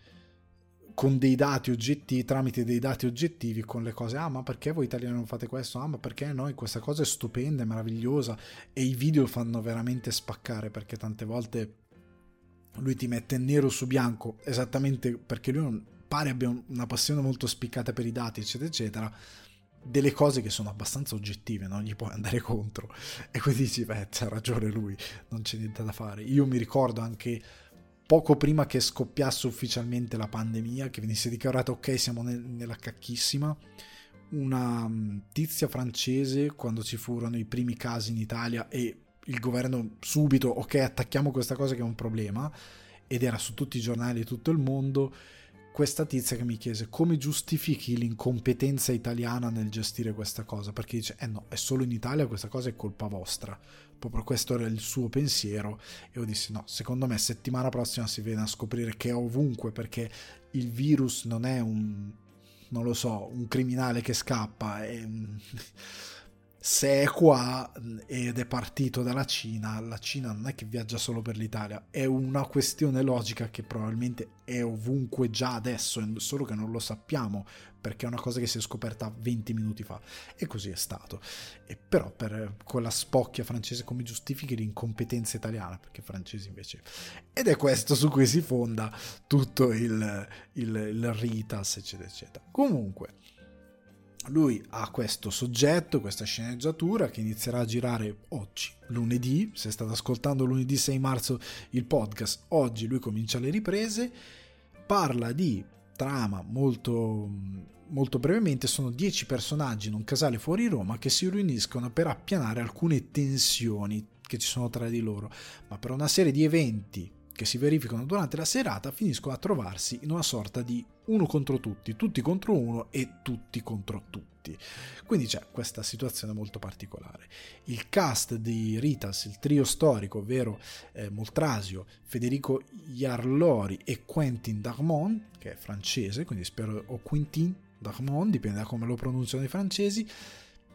[SPEAKER 1] con, dei dati oggettivi, tramite dei dati oggettivi con le cose, ah ma perché voi italiani non fate questo? Ah ma perché noi questa cosa è stupenda, è meravigliosa e i video fanno veramente spaccare perché tante volte lui ti mette nero su bianco esattamente perché lui non, pare abbia una passione molto spiccata per i dati eccetera eccetera delle cose che sono abbastanza oggettive, non gli puoi andare contro. E quindi dici, beh, c'ha ragione lui, non c'è niente da fare. Io mi ricordo anche poco prima che scoppiasse ufficialmente la pandemia, che venisse dichiarato ok, siamo nel, nella cacchissima, una mm, tizia francese, quando ci furono i primi casi in Italia e il governo subito, ok, attacchiamo questa cosa che è un problema, ed era su tutti i giornali di tutto il mondo, questa tizia che mi chiese come giustifichi l'incompetenza italiana nel gestire questa cosa, perché dice, eh no, è solo in Italia questa cosa è colpa vostra. Proprio questo era il suo pensiero e io dissi, no, secondo me settimana prossima si viene a scoprire che è ovunque perché il virus non è un, non lo so, un criminale che scappa, è se è qua ed è partito dalla Cina, la Cina non è che viaggia solo per l'Italia, è una questione logica che probabilmente è ovunque già adesso, solo che non lo sappiamo perché è una cosa che si è scoperta 20 minuti fa e così è stato. E però per quella spocchia francese come giustifichi l'incompetenza italiana, perché francesi invece... Ed è questo su cui si fonda tutto il, il, il Ritas, eccetera, eccetera. Comunque lui ha questo soggetto, questa sceneggiatura che inizierà a girare oggi, lunedì, se state ascoltando lunedì 6 marzo il podcast, oggi lui comincia le riprese, parla di trama molto, molto brevemente, sono 10 personaggi in un casale fuori Roma che si riuniscono per appianare alcune tensioni che ci sono tra di loro, ma per una serie di eventi che si verificano durante la serata finiscono a trovarsi in una sorta di uno contro tutti, tutti contro uno e tutti contro tutti. Quindi c'è questa situazione molto particolare. Il cast di Ritas, il trio storico, ovvero eh, Moltrasio, Federico Jarlori e Quentin Darmon, che è francese, quindi spero o Quentin Darmon, dipende da come lo pronunciano i francesi,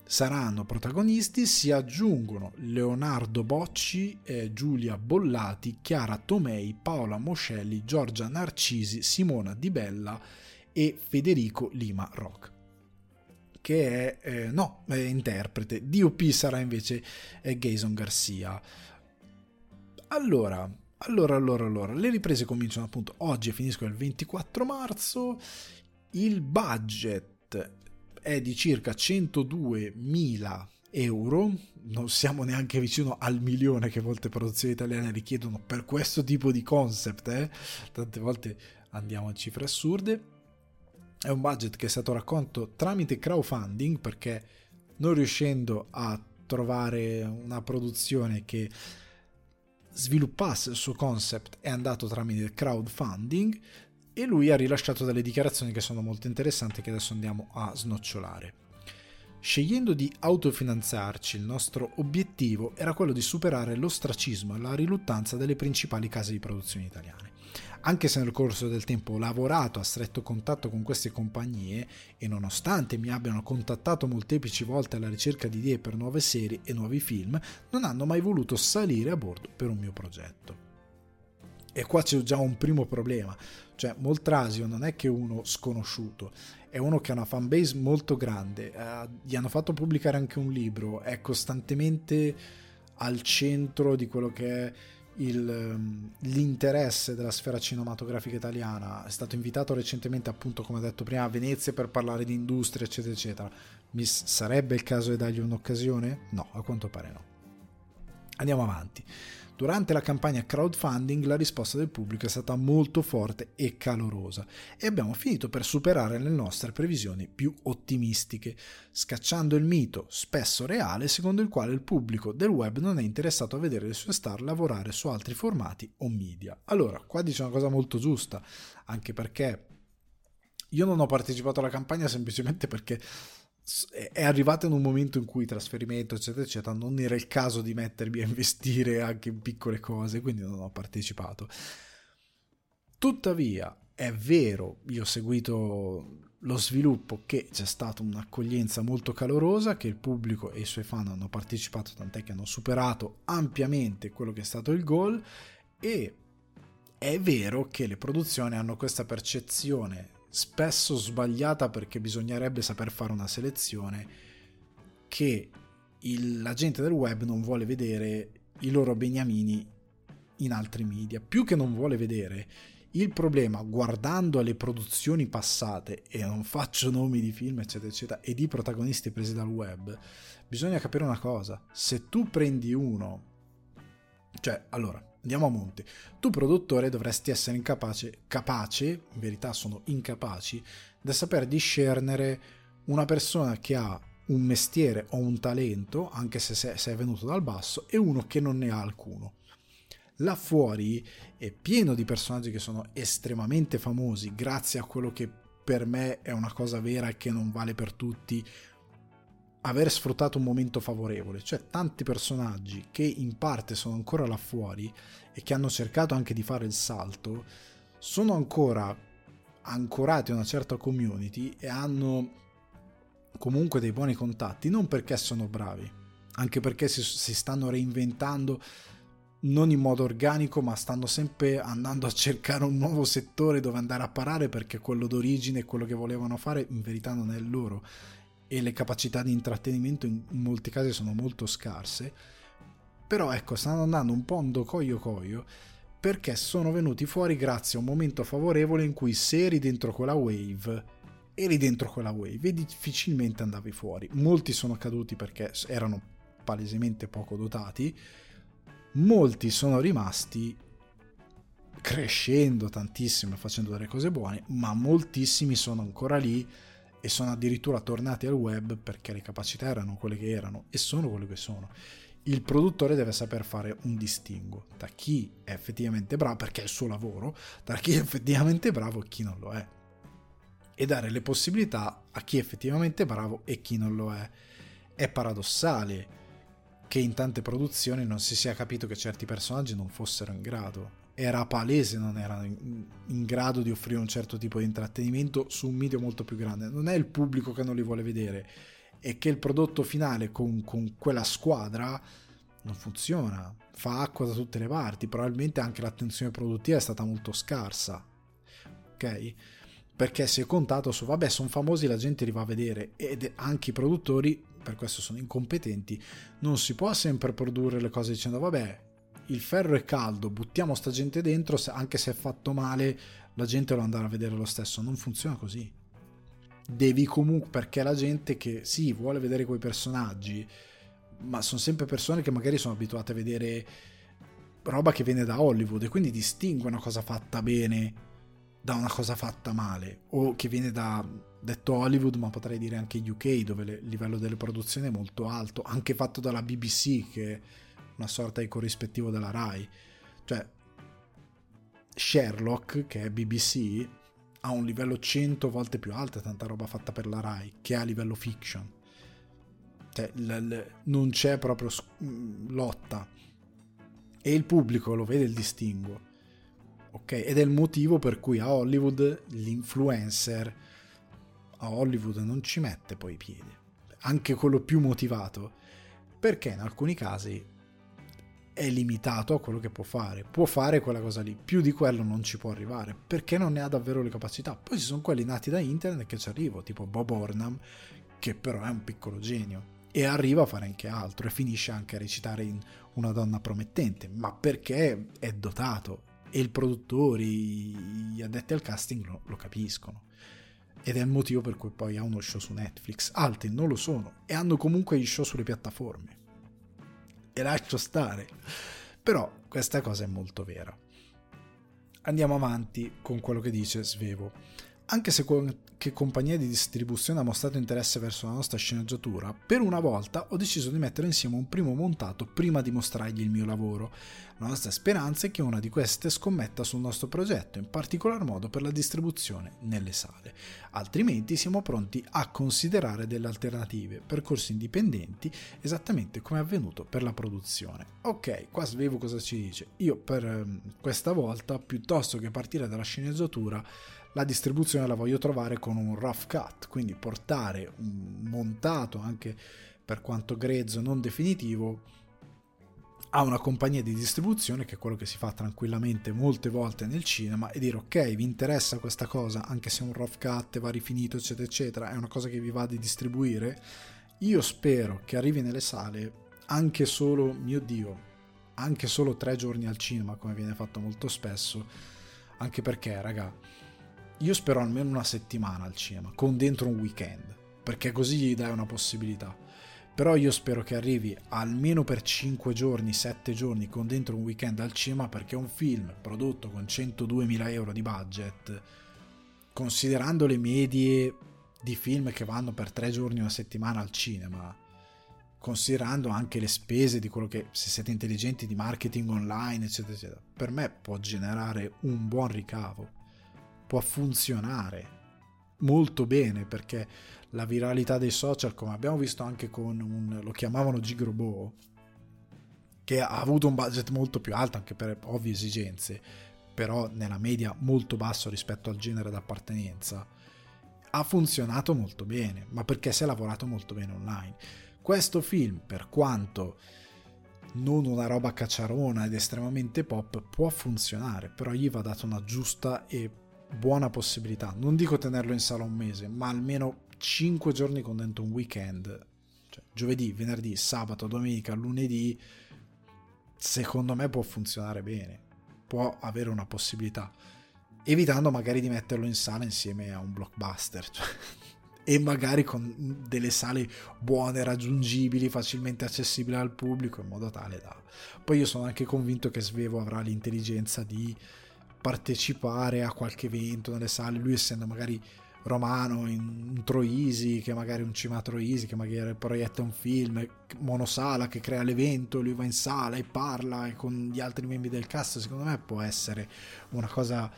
[SPEAKER 1] saranno protagonisti, si aggiungono Leonardo Bocci, eh, Giulia Bollati, Chiara Tomei, Paola Moscelli, Giorgia Narcisi, Simona Di Bella e Federico Lima Rock che è eh, no, è interprete. DOP sarà invece eh, Gason Garcia. Allora, allora, allora, allora, le riprese cominciano appunto oggi e finiscono il 24 marzo. Il budget è di circa 102.000 euro, non siamo neanche vicino al milione che molte produzioni italiane richiedono per questo tipo di concept, eh? tante volte andiamo a cifre assurde. È un budget che è stato raccolto tramite crowdfunding perché non riuscendo a trovare una produzione che sviluppasse il suo concept è andato tramite crowdfunding e lui ha rilasciato delle dichiarazioni che sono molto interessanti che adesso andiamo a snocciolare. Scegliendo di autofinanziarci, il nostro obiettivo era quello di superare l'ostracismo e la riluttanza delle principali case di produzione italiane. Anche se nel corso del tempo ho lavorato a stretto contatto con queste compagnie e nonostante mi abbiano contattato molteplici volte alla ricerca di idee per nuove serie e nuovi film, non hanno mai voluto salire a bordo per un mio progetto. E qua c'è già un primo problema, cioè Moltrasio non è che uno sconosciuto, è uno che ha una fanbase molto grande, eh, gli hanno fatto pubblicare anche un libro, è costantemente al centro di quello che è il, ehm, l'interesse della sfera cinematografica italiana. È stato invitato recentemente, appunto, come ho detto prima, a Venezia per parlare di industria, eccetera, eccetera. Mi sarebbe il caso di dargli un'occasione? No, a quanto pare no. Andiamo avanti. Durante la campagna crowdfunding la risposta del pubblico è stata molto forte e calorosa e abbiamo finito per superare le nostre previsioni più ottimistiche, scacciando il mito, spesso reale, secondo il quale il pubblico del web non è interessato a vedere le sue star lavorare su altri formati o media. Allora, qua dice una cosa molto giusta, anche perché io non ho partecipato alla campagna semplicemente perché è arrivata in un momento in cui trasferimento eccetera eccetera non era il caso di mettermi a investire anche in piccole cose quindi non ho partecipato. Tuttavia è vero io ho seguito lo sviluppo che c'è stata un'accoglienza molto calorosa che il pubblico e i suoi fan hanno partecipato tant'è che hanno superato ampiamente quello che è stato il goal e è vero che le produzioni hanno questa percezione spesso sbagliata perché bisognerebbe saper fare una selezione che il, la gente del web non vuole vedere i loro beniamini in altri media. Più che non vuole vedere, il problema guardando alle produzioni passate, e non faccio nomi di film, eccetera, eccetera, e di protagonisti presi dal web, bisogna capire una cosa. Se tu prendi uno, cioè, allora, andiamo a monte. Tu produttore dovresti essere incapace, capace, in verità sono incapaci, da saper discernere una persona che ha un mestiere o un talento, anche se sei venuto dal basso, e uno che non ne ha alcuno. Là fuori è pieno di personaggi che sono estremamente famosi grazie a quello che per me è una cosa vera e che non vale per tutti, aver sfruttato un momento favorevole, cioè tanti personaggi che in parte sono ancora là fuori e che hanno cercato anche di fare il salto, sono ancora ancorati a una certa community e hanno comunque dei buoni contatti, non perché sono bravi, anche perché si, si stanno reinventando non in modo organico, ma stanno sempre andando a cercare un nuovo settore dove andare a parare perché quello d'origine, quello che volevano fare, in verità non è loro e le capacità di intrattenimento in molti casi sono molto scarse. Però ecco, stanno andando un po' ando coio coio perché sono venuti fuori grazie a un momento favorevole in cui se eri dentro quella wave, eri dentro quella wave e difficilmente andavi fuori. Molti sono caduti perché erano palesemente poco dotati, molti sono rimasti crescendo tantissimo e facendo delle cose buone, ma moltissimi sono ancora lì e sono addirittura tornati al web perché le capacità erano quelle che erano e sono quelle che sono. Il produttore deve saper fare un distinguo da chi è effettivamente bravo, perché è il suo lavoro, da chi è effettivamente bravo e chi non lo è. E dare le possibilità a chi è effettivamente bravo e chi non lo è. È paradossale che in tante produzioni non si sia capito che certi personaggi non fossero in grado era palese non erano in, grado di offrire un certo tipo di intrattenimento su un media molto più grande. Non è il pubblico che non li vuole vedere, è che il prodotto finale con, con quella squadra non funziona, fa acqua da tutte le parti, probabilmente anche l'attenzione produttiva è stata molto scarsa. Ok? Perché si è contato su, vabbè, sono famosi, la gente li va a vedere ed anche i produttori, per questo sono incompetenti, non si può sempre produrre le cose dicendo, vabbè, il ferro è caldo, buttiamo sta gente dentro, anche se è fatto male, la gente lo andrà a vedere lo stesso. Non funziona così. Devi comunque, perché la gente che sì, vuole vedere quei personaggi, ma sono sempre persone che magari sono abituate a vedere roba che viene da Hollywood e quindi distingue una cosa fatta bene da una cosa fatta male o che viene da detto Hollywood ma potrei dire anche UK dove il livello delle produzioni è molto alto anche fatto dalla BBC che una sorta di corrispettivo della RAI. Cioè, Sherlock, che è BBC, ha un livello 100 volte più alto, tanta roba fatta per la RAI, che a livello fiction. Cioè, l- l- non c'è proprio mm, lotta. E il pubblico lo vede il distinguo. Ok? Ed è il motivo per cui a Hollywood l'influencer a Hollywood non ci mette poi i piedi. Anche quello più motivato. Perché in alcuni casi è limitato a quello che può fare. Può fare quella cosa lì, più di quello non ci può arrivare, perché non ne ha davvero le capacità. Poi ci sono quelli nati da internet che ci arrivano, tipo Bob Ornam, che però è un piccolo genio e arriva a fare anche altro e finisce anche a recitare in una donna promettente, ma perché è dotato e i produttori, gli addetti al casting lo, lo capiscono. Ed è il motivo per cui poi ha uno show su Netflix. Altri non lo sono e hanno comunque gli show sulle piattaforme e lascio stare. Però questa cosa è molto vera. Andiamo avanti con quello che dice Svevo. Anche se qualche compagnia di distribuzione ha mostrato interesse verso la nostra sceneggiatura, per una volta ho deciso di mettere insieme un primo montato prima di mostrargli il mio lavoro. La nostra speranza è che una di queste scommetta sul nostro progetto, in particolar modo per la distribuzione nelle sale. Altrimenti siamo pronti a considerare delle alternative, percorsi indipendenti, esattamente come è avvenuto per la produzione. Ok, qua Svevo cosa ci dice? Io per ehm, questa volta, piuttosto che partire dalla sceneggiatura, la distribuzione la voglio trovare con un rough cut, quindi portare un montato anche per quanto grezzo non definitivo a una compagnia di distribuzione che è quello che si fa tranquillamente molte volte nel cinema e dire ok vi interessa questa cosa anche se è un rough cut va rifinito eccetera eccetera è una cosa che vi va di distribuire? Io spero che arrivi nelle sale anche solo mio dio anche solo tre giorni al cinema come viene fatto molto spesso anche perché raga io spero almeno una settimana al cinema, con dentro un weekend, perché così gli dai una possibilità. Però io spero che arrivi almeno per 5 giorni, 7 giorni, con dentro un weekend al cinema, perché un film prodotto con 102.000 euro di budget, considerando le medie di film che vanno per 3 giorni, una settimana al cinema, considerando anche le spese di quello che se siete intelligenti di marketing online, eccetera, eccetera, per me può generare un buon ricavo, può funzionare molto bene perché la viralità dei social, come abbiamo visto anche con un lo chiamavano Gigrobo, che ha avuto un budget molto più alto anche per ovvie esigenze, però nella media molto basso rispetto al genere d'appartenenza, ha funzionato molto bene, ma perché si è lavorato molto bene online. Questo film, per quanto non una roba cacciarona ed estremamente pop, può funzionare, però gli va data una giusta e buona possibilità. Non dico tenerlo in sala un mese, ma almeno 5 giorni con dentro un weekend, cioè giovedì, venerdì, sabato, domenica, lunedì, secondo me può funzionare bene, può avere una possibilità, evitando magari di metterlo in sala insieme a un blockbuster. Cioè e magari con delle sale buone, raggiungibili, facilmente accessibili al pubblico in modo tale da... Poi io sono anche convinto che Svevo avrà l'intelligenza di partecipare a qualche evento nelle sale, lui essendo magari romano in Troisi, che magari un cima Troisi, che magari proietta un film, monosala che crea l'evento, lui va in sala e parla e con gli altri membri del cast, secondo me può essere una cosa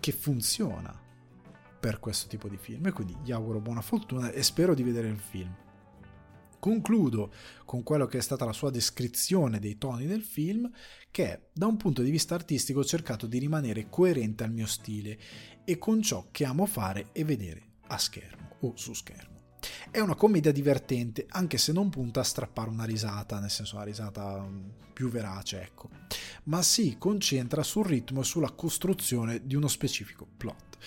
[SPEAKER 1] che funziona per questo tipo di film e quindi gli auguro buona fortuna e spero di vedere il film. Concludo con quello che è stata la sua descrizione dei toni del film, che da un punto di vista artistico ho cercato di rimanere coerente al mio stile e con ciò che amo fare e vedere a schermo o su schermo. È una commedia divertente, anche se non punta a strappare una risata, nel senso una risata mm, più verace, ecco, ma si concentra sul ritmo e sulla costruzione di uno specifico plot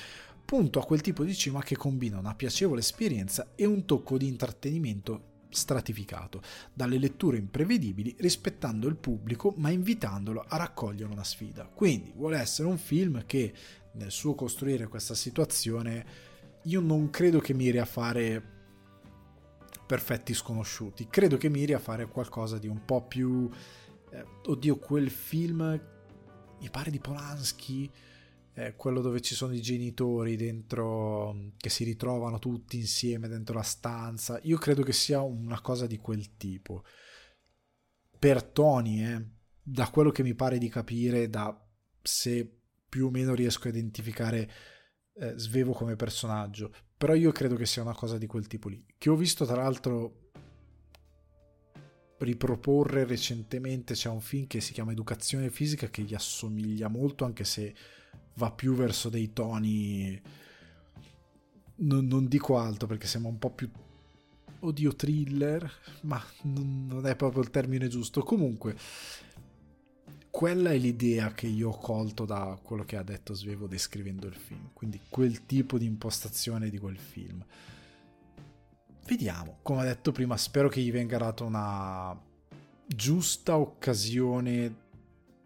[SPEAKER 1] punto a quel tipo di cinema che combina una piacevole esperienza e un tocco di intrattenimento stratificato, dalle letture imprevedibili rispettando il pubblico ma invitandolo a raccogliere una sfida. Quindi vuole essere un film che nel suo costruire questa situazione io non credo che miri a fare perfetti sconosciuti, credo che miri a fare qualcosa di un po' più... Eh, oddio, quel film mi pare di Polanski eh, quello dove ci sono i genitori dentro che si ritrovano tutti insieme dentro la stanza. Io credo che sia una cosa di quel tipo. Per Tony, eh, da quello che mi pare di capire, da se più o meno riesco a identificare eh, Svevo come personaggio, però io credo che sia una cosa di quel tipo lì. Che ho visto tra l'altro riproporre recentemente, c'è un film che si chiama Educazione Fisica che gli assomiglia molto, anche se va più verso dei toni non, non, dico alto perché sembra un po' più oddio thriller ma non, non è proprio il termine giusto. Comunque quella è l'idea che io ho colto da quello che ha detto Svevo descrivendo il film quindi quel tipo di impostazione di quel film. Vediamo come ho detto prima spero che gli venga data una giusta occasione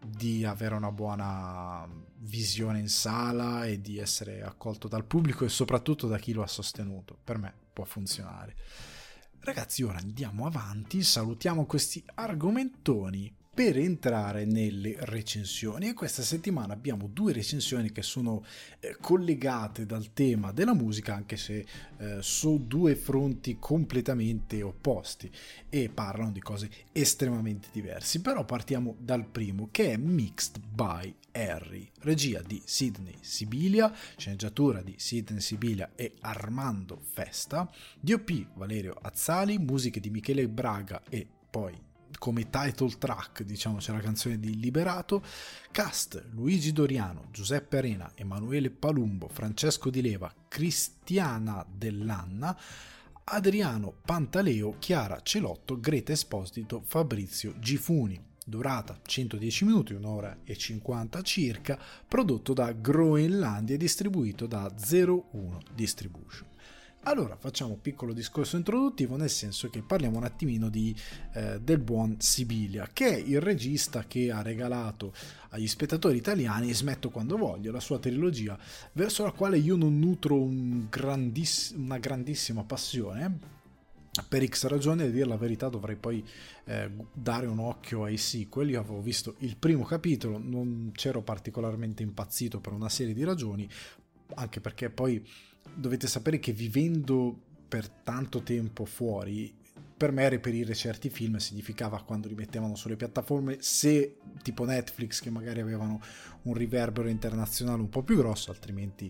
[SPEAKER 1] di avere una buona visione in sala e di essere accolto dal pubblico e soprattutto da chi lo ha sostenuto. Per me può funzionare. Ragazzi, ora andiamo avanti, salutiamo questi argomentoni per entrare nelle recensioni e questa settimana abbiamo due recensioni che sono eh, collegate dal tema della musica anche se eh, su due fronti completamente opposti e parlano di cose estremamente diverse però partiamo dal primo che è Mixed by Harry regia di Sidney Sibilia sceneggiatura di Sidney Sibilia e Armando Festa DOP Valerio Azzali musiche di Michele Braga e poi come title track, diciamo, c'è la canzone di Liberato. Cast: Luigi Doriano, Giuseppe Arena, Emanuele Palumbo, Francesco Di Leva, Cristiana Dell'Anna. Adriano Pantaleo, Chiara Celotto, Greta Esposito, Fabrizio Gifuni. Durata 110 minuti, un'ora e 50 circa, prodotto da Groenlandia e distribuito da 01 Distribution. Allora facciamo un piccolo discorso introduttivo nel senso che parliamo un attimino di, eh, del buon Sibilia che è il regista che ha regalato agli spettatori italiani Smetto quando voglio, la sua trilogia verso la quale io non nutro un grandiss- una grandissima passione per X ragioni, a dire la verità, dovrei poi eh, dare un occhio ai sequel. Io avevo visto il primo capitolo, non c'ero particolarmente impazzito per una serie di ragioni, anche perché poi dovete sapere che vivendo per tanto tempo fuori per me reperire certi film significava quando li mettevano sulle piattaforme, se tipo Netflix che magari avevano un riverbero internazionale un po' più grosso, altrimenti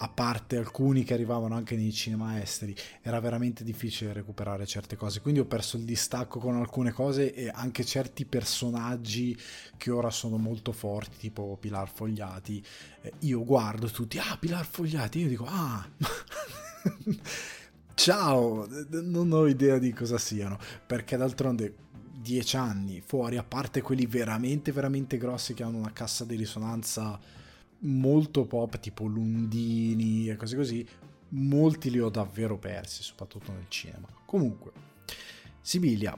[SPEAKER 1] a parte alcuni che arrivavano anche nei cinema esteri, era veramente difficile recuperare certe cose. Quindi ho perso il distacco con alcune cose e anche certi personaggi che ora sono molto forti, tipo Pilar Fogliati. Eh, io guardo tutti, ah, Pilar Fogliati, io dico, ah. Ciao, non ho idea di cosa siano, perché d'altronde dieci anni fuori, a parte quelli veramente, veramente grossi che hanno una cassa di risonanza molto pop, tipo Lundini e cose così, molti li ho davvero persi, soprattutto nel cinema. Comunque, Sibilia,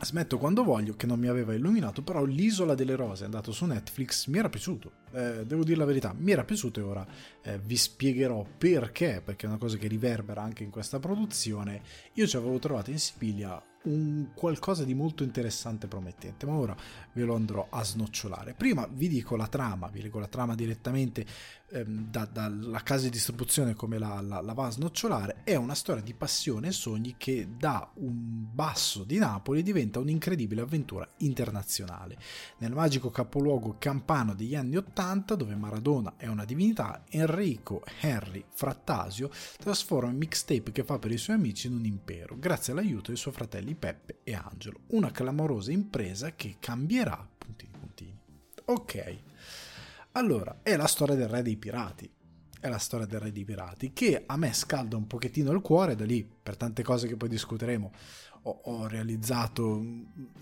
[SPEAKER 1] smetto quando voglio, che non mi aveva illuminato, però l'Isola delle Rose è andato su Netflix, mi era piaciuto, eh, devo dire la verità, mi era piaciuto e ora eh, vi spiegherò perché, perché è una cosa che riverbera anche in questa produzione. Io ci avevo trovato in Sibilia un qualcosa di molto interessante e promettente, ma ora ve lo andrò a snocciolare. Prima vi dico la trama, vi leggo la trama direttamente ehm, da, dalla casa di distribuzione come la, la, la, va a snocciolare. È una storia di passione e sogni che da un basso di Napoli diventa un'incredibile avventura internazionale. Nel magico capoluogo campano degli anni Ottanta, dove Maradona è una divinità, Enrico Henry Frattasio trasforma il mixtape che fa per i suoi amici in un impero, grazie all'aiuto dei suoi fratelli Peppe e Angelo. Una clamorosa impresa che cambierà puntini puntini. Ok. Allora, è la storia del re dei pirati. È la storia del re dei pirati che a me scalda un pochettino il cuore, da lì, per tante cose che poi discuteremo, ho, ho realizzato,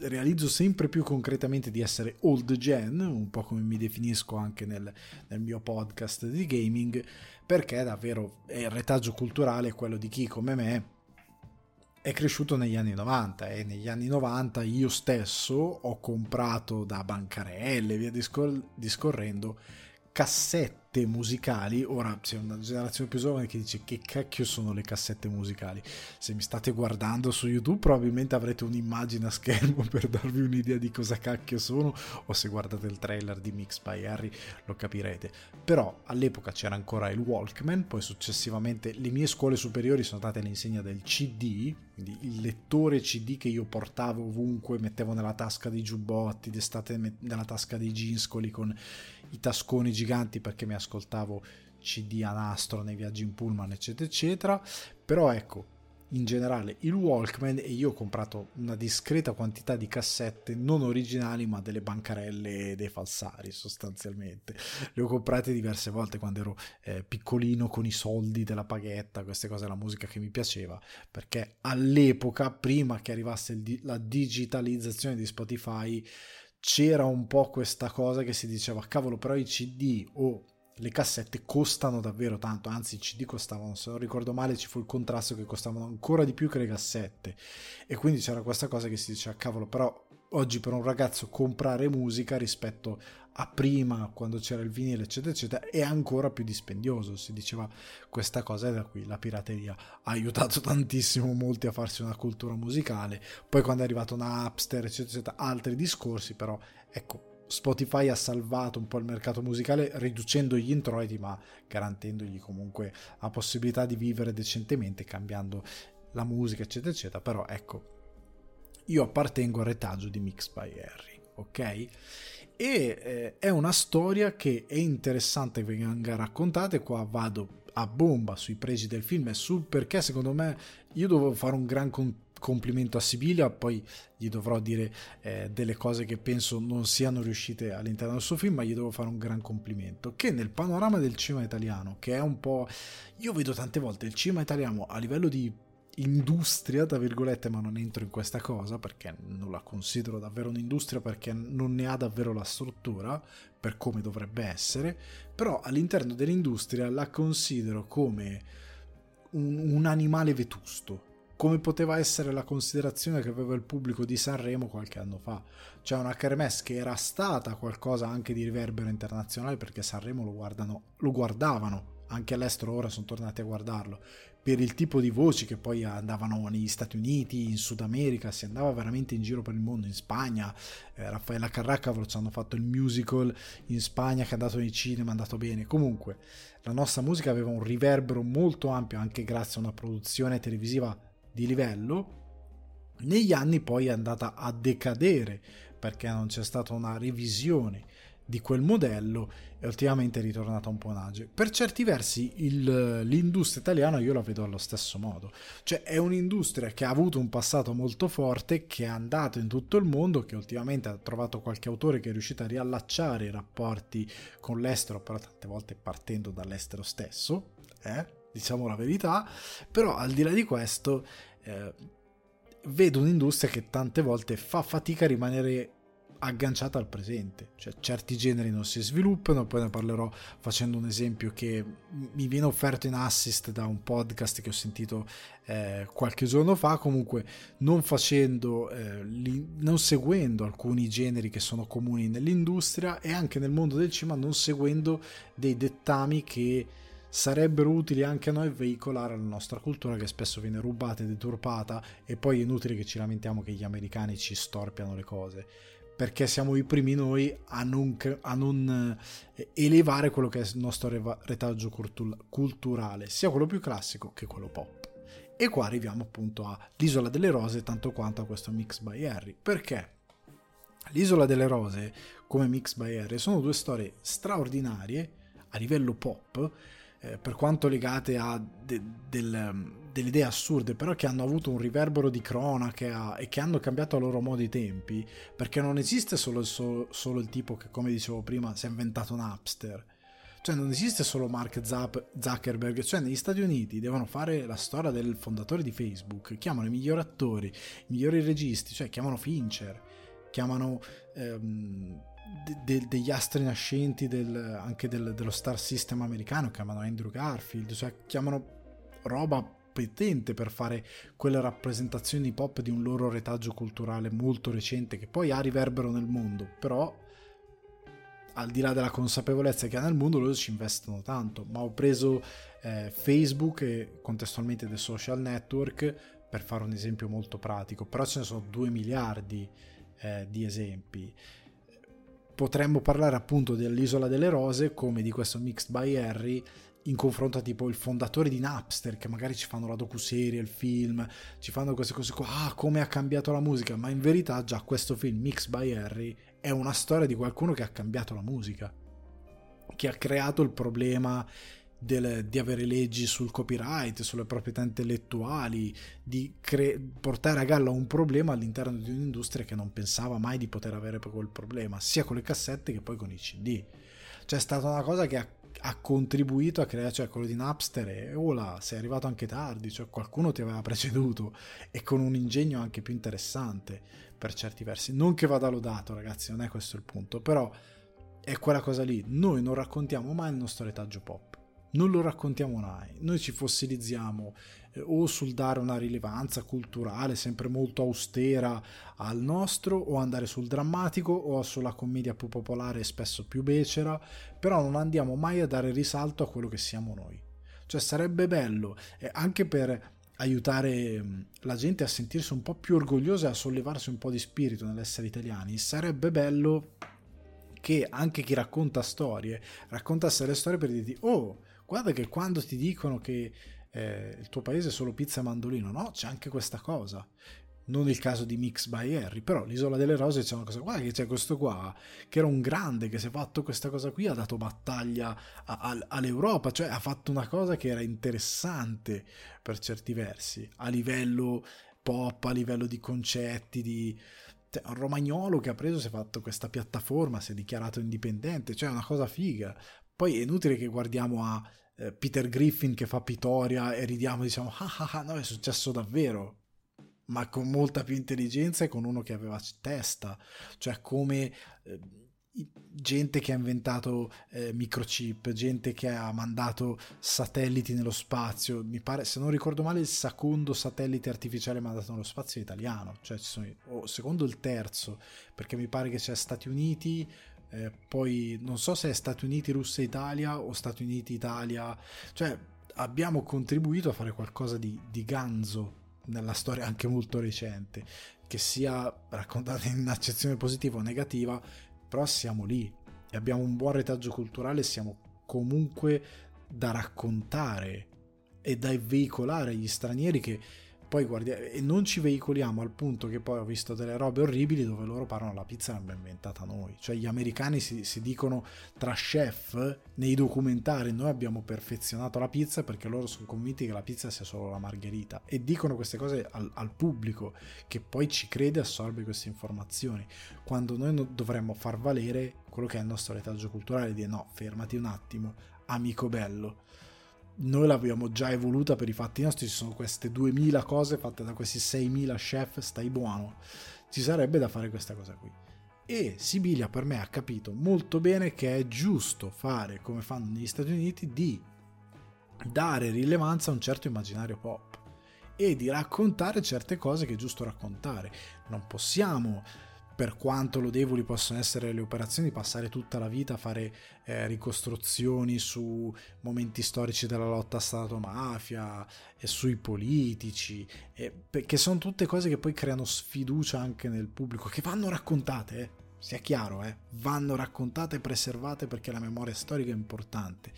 [SPEAKER 1] realizzo sempre più concretamente di essere old gen, un po' come mi definisco anche nel, nel mio podcast di gaming, perché davvero è il retaggio culturale quello di chi come me è cresciuto negli anni 90 e negli anni 90 io stesso ho comprato da bancarelle via discor- discorrendo cassette musicali. Ora c'è una generazione più giovane che dice che cacchio sono le cassette musicali. Se mi state guardando su YouTube probabilmente avrete un'immagine a schermo per darvi un'idea di cosa cacchio sono o se guardate il trailer di Mix by Harry lo capirete. Però all'epoca c'era ancora il Walkman, poi successivamente le mie scuole superiori sono state all'insegna del CD, quindi il lettore CD che io portavo ovunque, mettevo nella tasca dei giubbotti, d'estate nella tasca dei jeanscoli con i tasconi giganti perché mi ascoltavo CD a nastro nei viaggi in pullman, eccetera, eccetera. Però ecco, in generale il Walkman e io ho comprato una discreta quantità di cassette non originali ma delle bancarelle dei falsari sostanzialmente le ho comprate diverse volte quando ero eh, piccolino con i soldi della paghetta queste cose la musica che mi piaceva perché all'epoca prima che arrivasse di- la digitalizzazione di Spotify c'era un po' questa cosa che si diceva cavolo però i CD o le cassette costano davvero tanto, anzi i CD costavano, se non ricordo male ci fu il contrasto che costavano ancora di più che le cassette. E quindi c'era questa cosa che si diceva cavolo però oggi per un ragazzo comprare musica rispetto a prima quando c'era il vinile eccetera eccetera è ancora più dispendioso. Si diceva questa cosa e da qui la pirateria ha aiutato tantissimo molti a farsi una cultura musicale. Poi quando è arrivato Napster eccetera eccetera altri discorsi però ecco Spotify ha salvato un po' il mercato musicale riducendo gli introiti ma garantendogli comunque la possibilità di vivere decentemente cambiando la musica eccetera eccetera. Però ecco io appartengo al retaggio di Mix by Harry ok e eh, è una storia che è interessante che venga raccontata. E qua vado a bomba sui pregi del film. E sul perché secondo me io dovevo fare un gran con- complimento a Sibilia, poi gli dovrò dire eh, delle cose che penso non siano riuscite all'interno del suo film, ma gli devo fare un gran complimento, che nel panorama del cinema italiano, che è un po'... Io vedo tante volte il cinema italiano a livello di industria, tra virgolette, ma non entro in questa cosa perché non la considero davvero un'industria perché non ne ha davvero la struttura per come dovrebbe essere, però all'interno dell'industria la considero come un, un animale vetusto. Come poteva essere la considerazione che aveva il pubblico di Sanremo qualche anno fa. Cioè una kermesse che era stata qualcosa anche di riverbero internazionale perché Sanremo lo, guardano, lo guardavano, anche all'estero ora sono tornati a guardarlo, per il tipo di voci che poi andavano negli Stati Uniti, in Sud America, si andava veramente in giro per il mondo, in Spagna, eh, Raffaella Carraccavolo ci hanno fatto il musical in Spagna che è andato nei cinema, è andato bene. Comunque la nostra musica aveva un riverbero molto ampio anche grazie a una produzione televisiva di livello. Negli anni poi è andata a decadere perché non c'è stata una revisione di quel modello e ultimamente è ritornata un po' in agio. Per certi versi il, l'industria italiana io la vedo allo stesso modo, cioè è un'industria che ha avuto un passato molto forte, che è andato in tutto il mondo, che ultimamente ha trovato qualche autore che è riuscito a riallacciare i rapporti con l'estero, però tante volte partendo dall'estero stesso, eh? diciamo la verità, però al di là di questo... Eh, vedo un'industria che tante volte fa fatica a rimanere agganciata al presente, cioè certi generi non si sviluppano, poi ne parlerò facendo un esempio che mi viene offerto in assist da un podcast che ho sentito eh, qualche giorno fa, comunque non facendo, eh, li, non seguendo alcuni generi che sono comuni nell'industria e anche nel mondo del cinema non seguendo dei dettami che sarebbero utili anche a noi veicolare la nostra cultura che spesso viene rubata e deturpata e poi è inutile che ci lamentiamo che gli americani ci storpiano le cose perché siamo i primi noi a non, a non eh, elevare quello che è il nostro retaggio culturale, sia quello più classico che quello pop. E qua arriviamo appunto all'Isola delle Rose, tanto quanto a questo Mix by Harry. Perché? L'Isola delle Rose, come Mix by Harry, sono due storie straordinarie a livello pop, eh, per quanto legate a de, del, delle idee assurde, però che hanno avuto un riverbero di cronaca e che hanno cambiato a loro modo i tempi, perché non esiste solo il, solo, solo il tipo che, come dicevo prima, si è inventato Napster. Cioè non esiste solo Mark Zuckerberg, cioè negli Stati Uniti devono fare la storia del fondatore di Facebook, chiamano i migliori attori, i migliori registi, cioè chiamano Fincher, chiamano ehm, de, de, degli astri nascenti del, anche del, dello star system americano, chiamano Andrew Garfield, cioè chiamano roba competente per fare quelle rappresentazioni pop di un loro retaggio culturale molto recente che poi ha riverbero nel mondo, però al di là della consapevolezza che ha nel mondo loro ci investono tanto, ma ho preso eh, Facebook e contestualmente dei social network per fare un esempio molto pratico, però ce ne sono 2 miliardi eh, di esempi. Potremmo parlare appunto dell'Isola delle Rose come di questo Mixed by Harry in confronto a tipo il fondatore di Napster che magari ci fanno la docuserie, il film, ci fanno queste cose qua, ah come ha cambiato la musica, ma in verità già questo film Mix by Harry è una storia di qualcuno che ha cambiato la musica, che ha creato il problema del, di avere leggi sul copyright, sulle proprietà intellettuali, di cre- portare a galla un problema all'interno di un'industria che non pensava mai di poter avere quel problema, sia con le cassette che poi con i CD. Cioè è stata una cosa che ha ha contribuito a creare, cioè quello di Napster e Ola, sei arrivato anche tardi, cioè qualcuno ti aveva preceduto e con un ingegno anche più interessante per certi versi. Non che vada lodato, ragazzi, non è questo il punto, però è quella cosa lì. Noi non raccontiamo mai il nostro retaggio pop, non lo raccontiamo mai, noi ci fossilizziamo o sul dare una rilevanza culturale sempre molto austera al nostro o andare sul drammatico o sulla commedia più popolare e spesso più becera, però non andiamo mai a dare risalto a quello che siamo noi. Cioè sarebbe bello eh, anche per aiutare mm, la gente a sentirsi un po' più orgogliosa e a sollevarsi un po' di spirito nell'essere italiani, sarebbe bello che anche chi racconta storie raccontasse le storie per dirti oh guarda che quando ti dicono che eh, il tuo paese è solo pizza e mandolino, no, c'è anche questa cosa. Non il caso di Mix by Harry, però l'isola delle rose c'è una cosa, guarda che c'è questo qua, che era un grande, che si è fatto questa cosa qui, ha dato battaglia a, a, all'Europa, cioè ha fatto una cosa che era interessante per certi versi, a livello pop, a livello di concetti, di, un romagnolo che ha preso, si è fatto questa piattaforma, si è dichiarato indipendente, cioè è una cosa figa. Poi è inutile che guardiamo a eh, Peter Griffin che fa Pitoria e ridiamo diciamo ah ah ah no è successo davvero. Ma con molta più intelligenza e con uno che aveva testa. Cioè come eh, gente che ha inventato eh, microchip, gente che ha mandato satelliti nello spazio. Mi pare, se non ricordo male, il secondo satellite artificiale mandato nello spazio è italiano, cioè ci sono, o secondo il terzo, perché mi pare che c'è Stati Uniti, eh, poi non so se è Stati Uniti, Russia, Italia o Stati Uniti, Italia, cioè abbiamo contribuito a fare qualcosa di, di ganzo nella storia anche molto recente, che sia raccontata in accezione positiva o negativa, però siamo lì e abbiamo un buon retaggio culturale, siamo comunque da raccontare e da veicolare agli stranieri che poi guardia- e non ci veicoliamo al punto che poi ho visto delle robe orribili dove loro parlano la pizza l'abbiamo inventata noi. Cioè gli americani si, si, dicono tra chef nei documentari noi abbiamo perfezionato la pizza perché loro sono convinti che la pizza sia solo la margherita. E dicono queste cose al, al pubblico che poi ci crede e assorbe queste informazioni. Quando noi dovremmo far valere quello che è il nostro retaggio culturale di no fermati un attimo amico bello noi l'abbiamo già evoluta per i fatti nostri, ci sono queste 2000 cose fatte da questi 6000 chef, stai buono. Ci sarebbe da fare questa cosa qui. E Sibilia per me ha capito molto bene che è giusto fare come fanno negli Stati Uniti di dare rilevanza a un certo immaginario pop e di raccontare certe cose che è giusto raccontare. Non possiamo per quanto lodevoli possono essere le operazioni, passare tutta la vita a fare eh, ricostruzioni su momenti storici della lotta Stato-mafia e sui politici, eh, che sono tutte cose che poi creano sfiducia anche nel pubblico, che vanno raccontate, eh, sia chiaro, eh, vanno raccontate e preservate perché la memoria storica è importante,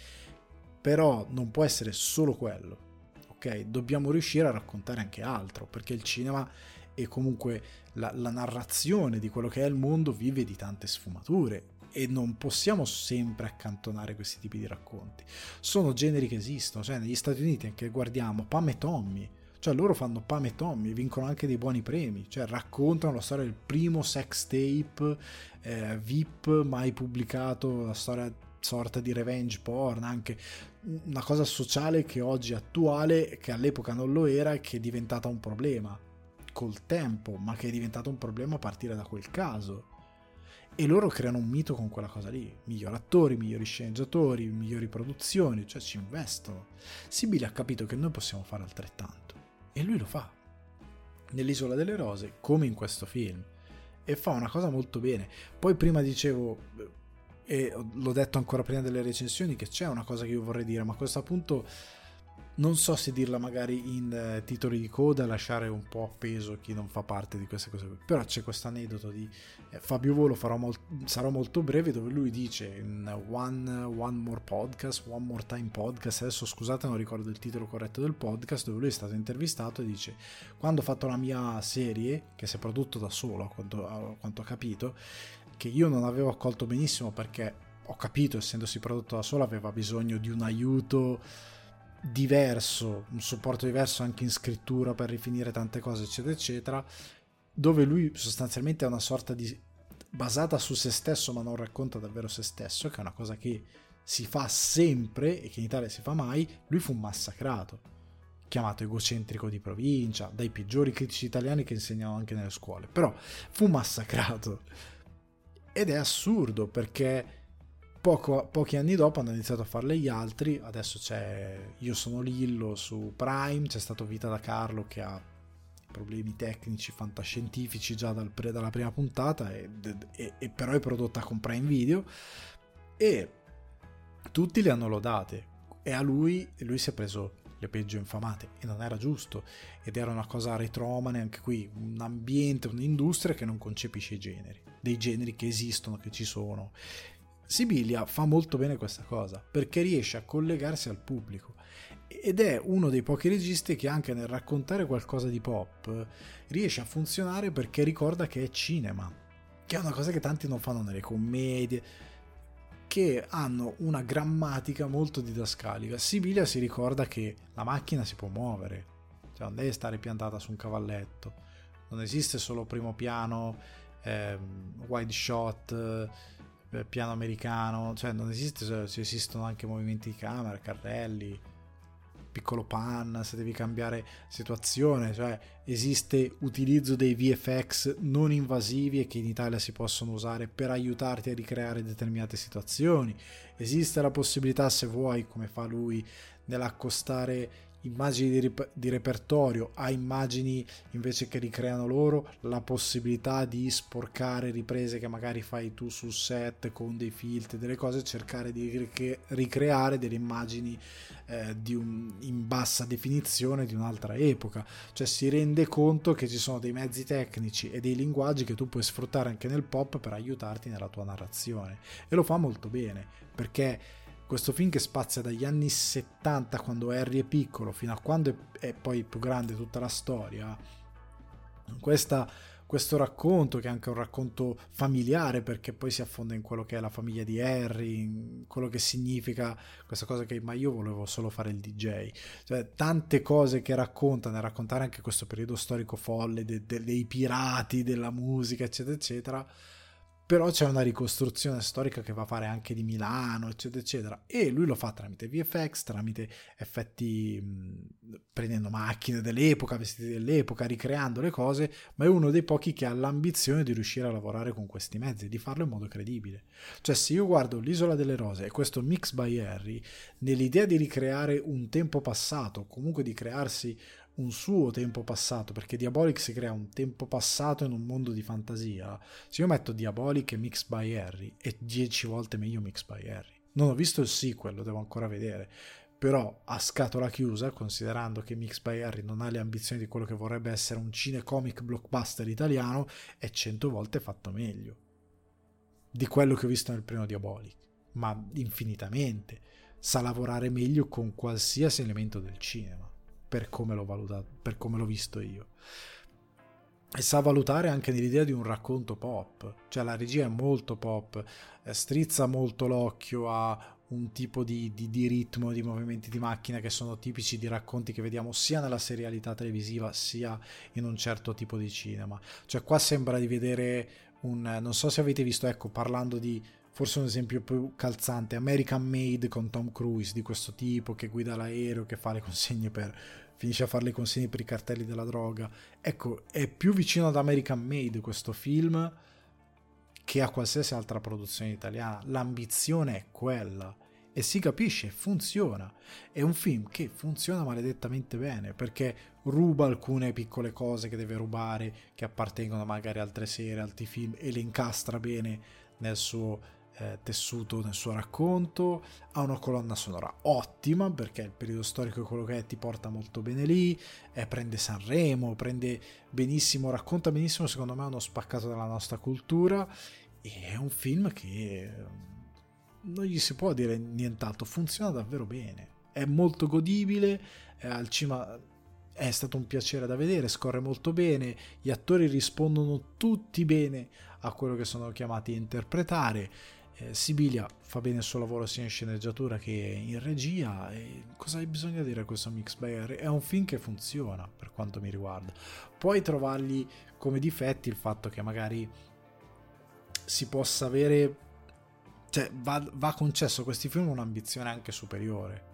[SPEAKER 1] però non può essere solo quello. Ok, dobbiamo riuscire a raccontare anche altro, perché il cinema e comunque la, la narrazione di quello che è il mondo vive di tante sfumature e non possiamo sempre accantonare questi tipi di racconti. Sono generi che esistono, cioè negli Stati Uniti anche guardiamo Pam e Tommy, cioè loro fanno Pam e Tommy, vincono anche dei buoni premi, cioè raccontano la storia del primo sex tape eh, VIP mai pubblicato, la storia sorta di revenge porn, anche una cosa sociale che oggi è attuale, che all'epoca non lo era e che è diventata un problema col tempo, ma che è diventato un problema a partire da quel caso. E loro creano un mito con quella cosa lì. Migliori attori, migliori sceneggiatori, migliori produzioni, cioè ci investono. Sibili ha capito che noi possiamo fare altrettanto. E lui lo fa. Nell'Isola delle Rose, come in questo film. E fa una cosa molto bene. Poi prima dicevo, e l'ho detto ancora prima delle recensioni, che c'è una cosa che io vorrei dire, ma a questo punto non so se dirla magari in eh, titoli di coda, lasciare un po' appeso chi non fa parte di queste cose, però c'è questo aneddoto di eh, Fabio Volo, molt- sarò molto breve, dove lui dice in one, one More Podcast, One More Time Podcast, adesso scusate non ricordo il titolo corretto del podcast, dove lui è stato intervistato e dice quando ho fatto la mia serie, che si è prodotto da solo, a quanto, a quanto ho capito, che io non avevo accolto benissimo perché ho capito, essendosi prodotto da solo, aveva bisogno di un aiuto diverso, un supporto diverso anche in scrittura per rifinire tante cose, eccetera, eccetera, dove lui sostanzialmente è una sorta di basata su se stesso, ma non racconta davvero se stesso, che è una cosa che si fa sempre e che in Italia si fa mai, lui fu massacrato, chiamato egocentrico di provincia, dai peggiori critici italiani che insegnano anche nelle scuole, però fu massacrato. Ed è assurdo perché poco, pochi anni dopo hanno iniziato a farle gli altri, adesso c'è Io sono Lillo su Prime, c'è stato Vita da Carlo che ha problemi tecnici fantascientifici già dal, dalla prima puntata e, e, e, però è prodotta con Prime Video. E tutti le hanno lodate. E a lui, lui si è preso le peggio infamate. E non era giusto. Ed era una cosa retromane anche qui un ambiente, un'industria che non concepisce i generi. Dei generi che esistono, che ci sono Sibilia fa molto bene questa cosa perché riesce a collegarsi al pubblico ed è uno dei pochi registi che anche nel raccontare qualcosa di pop riesce a funzionare perché ricorda che è cinema, che è una cosa che tanti non fanno nelle commedie, che hanno una grammatica molto didascalica. Sibilia si ricorda che la macchina si può muovere, cioè non deve stare piantata su un cavalletto, non esiste solo primo piano, ehm, wide shot piano americano, cioè non esiste, cioè, esistono anche movimenti di camera, carrelli, piccolo pan, se devi cambiare situazione, cioè esiste utilizzo dei VFX non invasivi e che in Italia si possono usare per aiutarti a ricreare determinate situazioni. Esiste la possibilità, se vuoi, come fa lui, nell'accostare immagini di, rip- di, repertorio a immagini invece che ricreano loro, la possibilità di sporcare riprese che magari fai tu sul set con dei filtri, delle cose, cercare di ric- ricreare delle immagini eh, un, in bassa definizione di un'altra epoca. Cioè si rende conto che ci sono dei mezzi tecnici e dei linguaggi che tu puoi sfruttare anche nel pop per aiutarti nella tua narrazione. E lo fa molto bene perché questo film che spazia dagli anni 70 quando Harry è piccolo fino a quando è, poi più grande tutta la storia. Questa, questo racconto che è anche un racconto familiare perché poi si affonda in quello che è la famiglia di Harry in quello che significa questa cosa che ma io volevo solo fare il DJ cioè tante cose che raccontano e raccontare anche questo periodo storico folle de, de, dei pirati della musica eccetera eccetera però c'è una ricostruzione storica che va a fare anche di Milano, eccetera, eccetera. E lui lo fa tramite VFX, tramite effetti, mh, prendendo macchine dell'epoca, vestiti dell'epoca, ricreando le cose, ma è uno dei pochi che ha l'ambizione di riuscire a lavorare con questi mezzi, di farlo in modo credibile. Cioè, se io guardo l'Isola delle Rose e questo mix by Harry, nell'idea di ricreare un tempo passato, comunque di crearsi un suo tempo passato, perché Diabolic si crea un tempo passato in un mondo di fantasia. Se io metto Diabolic e Mix by Harry, è 10 volte meglio Mix by Harry. Non ho visto il sequel, lo devo ancora vedere. Però a scatola chiusa, considerando che Mix by Harry non ha le ambizioni di quello che vorrebbe essere un cinecomic blockbuster italiano, è 100 volte fatto meglio di quello che ho visto nel primo Diabolic, ma infinitamente. Sa lavorare meglio con qualsiasi elemento del cinema per come l'ho valutato, per come l'ho visto io. E sa valutare anche nell'idea di un racconto pop, cioè la regia è molto pop, eh, strizza molto l'occhio a un tipo di, di, di, ritmo, di movimenti di macchina che sono tipici di racconti che vediamo sia nella serialità televisiva sia in un certo tipo di cinema. Cioè qua sembra di vedere un... non so se avete visto, ecco, parlando di forse un esempio più calzante, American Made con Tom Cruise di questo tipo che guida l'aereo, che fa le consegne per finisce a fare le consegne per i cartelli della droga. Ecco, è più vicino ad American Made questo film che a qualsiasi altra produzione italiana. L'ambizione è quella e si capisce, funziona. È un film che funziona maledettamente bene perché ruba alcune piccole cose che deve rubare, che appartengono magari a altre serie, altri film, e le incastra bene nel suo eh, tessuto nel suo racconto, ha una colonna sonora ottima perché il periodo storico è quello che è, ti porta molto bene lì, eh, prende Sanremo, prende benissimo, racconta benissimo secondo me uno spaccato della nostra cultura e è un film che mm, non gli si può dire nient'altro, funziona davvero bene, è molto godibile, è al cima è stato un piacere da vedere, scorre molto bene, gli attori rispondono tutti bene a quello che sono chiamati a interpretare eh, Sibilia fa bene il suo lavoro sia in sceneggiatura che in regia e cosa hai bisogno di dire questo Mix Harry? È un film che funziona per quanto mi riguarda. Puoi trovargli come difetti il fatto che magari si possa avere cioè va, va concesso a questi film un'ambizione anche superiore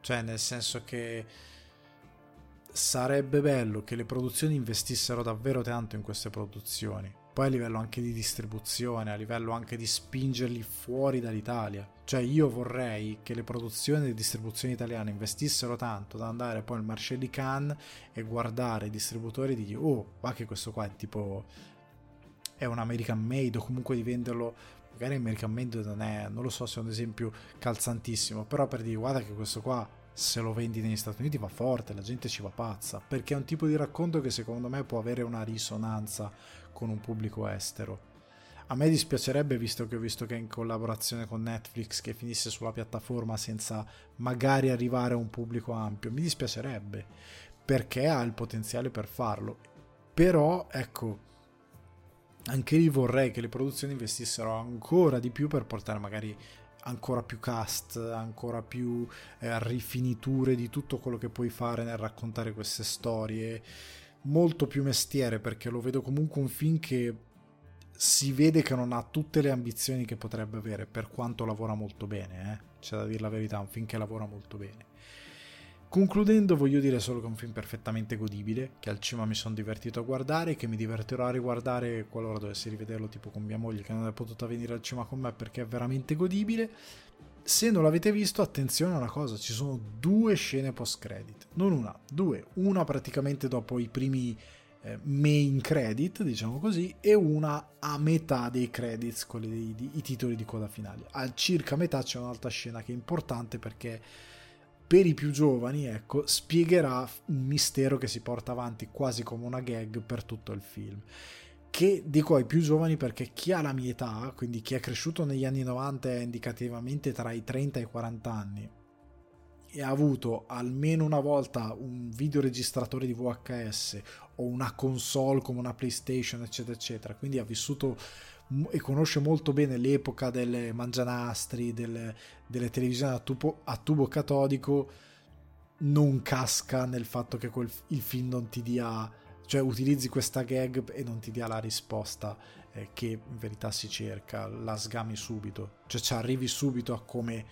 [SPEAKER 1] cioè nel senso che sarebbe bello che le produzioni investissero davvero tanto in queste produzioni poi a livello anche di distribuzione, a livello anche di spingerli fuori dall'Italia. Cioè io vorrei che le produzioni e le distribuzioni italiane investissero tanto da andare poi al Marché di Cannes e guardare i distributori e dirgli oh, va che questo qua è tipo è un American Made o comunque di venderlo magari American Made non è, non lo so se è un esempio calzantissimo, però per dire guarda che questo qua se lo vendi negli Stati Uniti va forte, la gente ci va pazza, perché è un tipo di racconto che secondo me può avere una risonanza con un pubblico estero. A me dispiacerebbe, visto che ho visto che è in collaborazione con Netflix, che finisse sulla piattaforma senza magari arrivare a un pubblico ampio. Mi dispiacerebbe, perché ha il potenziale per farlo. Però, ecco, anche lì vorrei che le produzioni investissero ancora di più per portare magari ancora più cast, ancora più eh, rifiniture di tutto quello che puoi fare nel raccontare queste storie molto più mestiere perché lo vedo comunque un film che si vede che non ha tutte le ambizioni che potrebbe avere per quanto lavora molto bene eh? c'è da dire la verità un film che lavora molto bene concludendo voglio dire solo che è un film perfettamente godibile che al cinema mi sono divertito a guardare che mi divertirò a riguardare qualora dovessi rivederlo tipo con mia moglie che non è potuta venire al cinema con me perché è veramente godibile se non l'avete visto, attenzione a una cosa, ci sono due scene post credit, non una, due, una praticamente dopo i primi eh, main credit, diciamo così, e una a metà dei credits, quelli dei, dei, i titoli di coda finale. A circa metà c'è un'altra scena che è importante perché per i più giovani, ecco, spiegherà un mistero che si porta avanti quasi come una gag per tutto il film che dico ai più giovani perché chi ha la mia età, quindi chi è cresciuto negli anni 90 è indicativamente tra i 30 e i 40 anni e ha avuto almeno una volta un videoregistratore di VHS o una console come una PlayStation, eccetera, eccetera, quindi ha vissuto e conosce molto bene l'epoca delle mangianastri, delle, delle televisioni a tubo, a tubo, catodico, non casca nel fatto che quel, il film non ti dia, cioè utilizzi questa gag e non ti dia la risposta eh, che in verità si cerca, la sgami subito, cioè ci arrivi subito a come,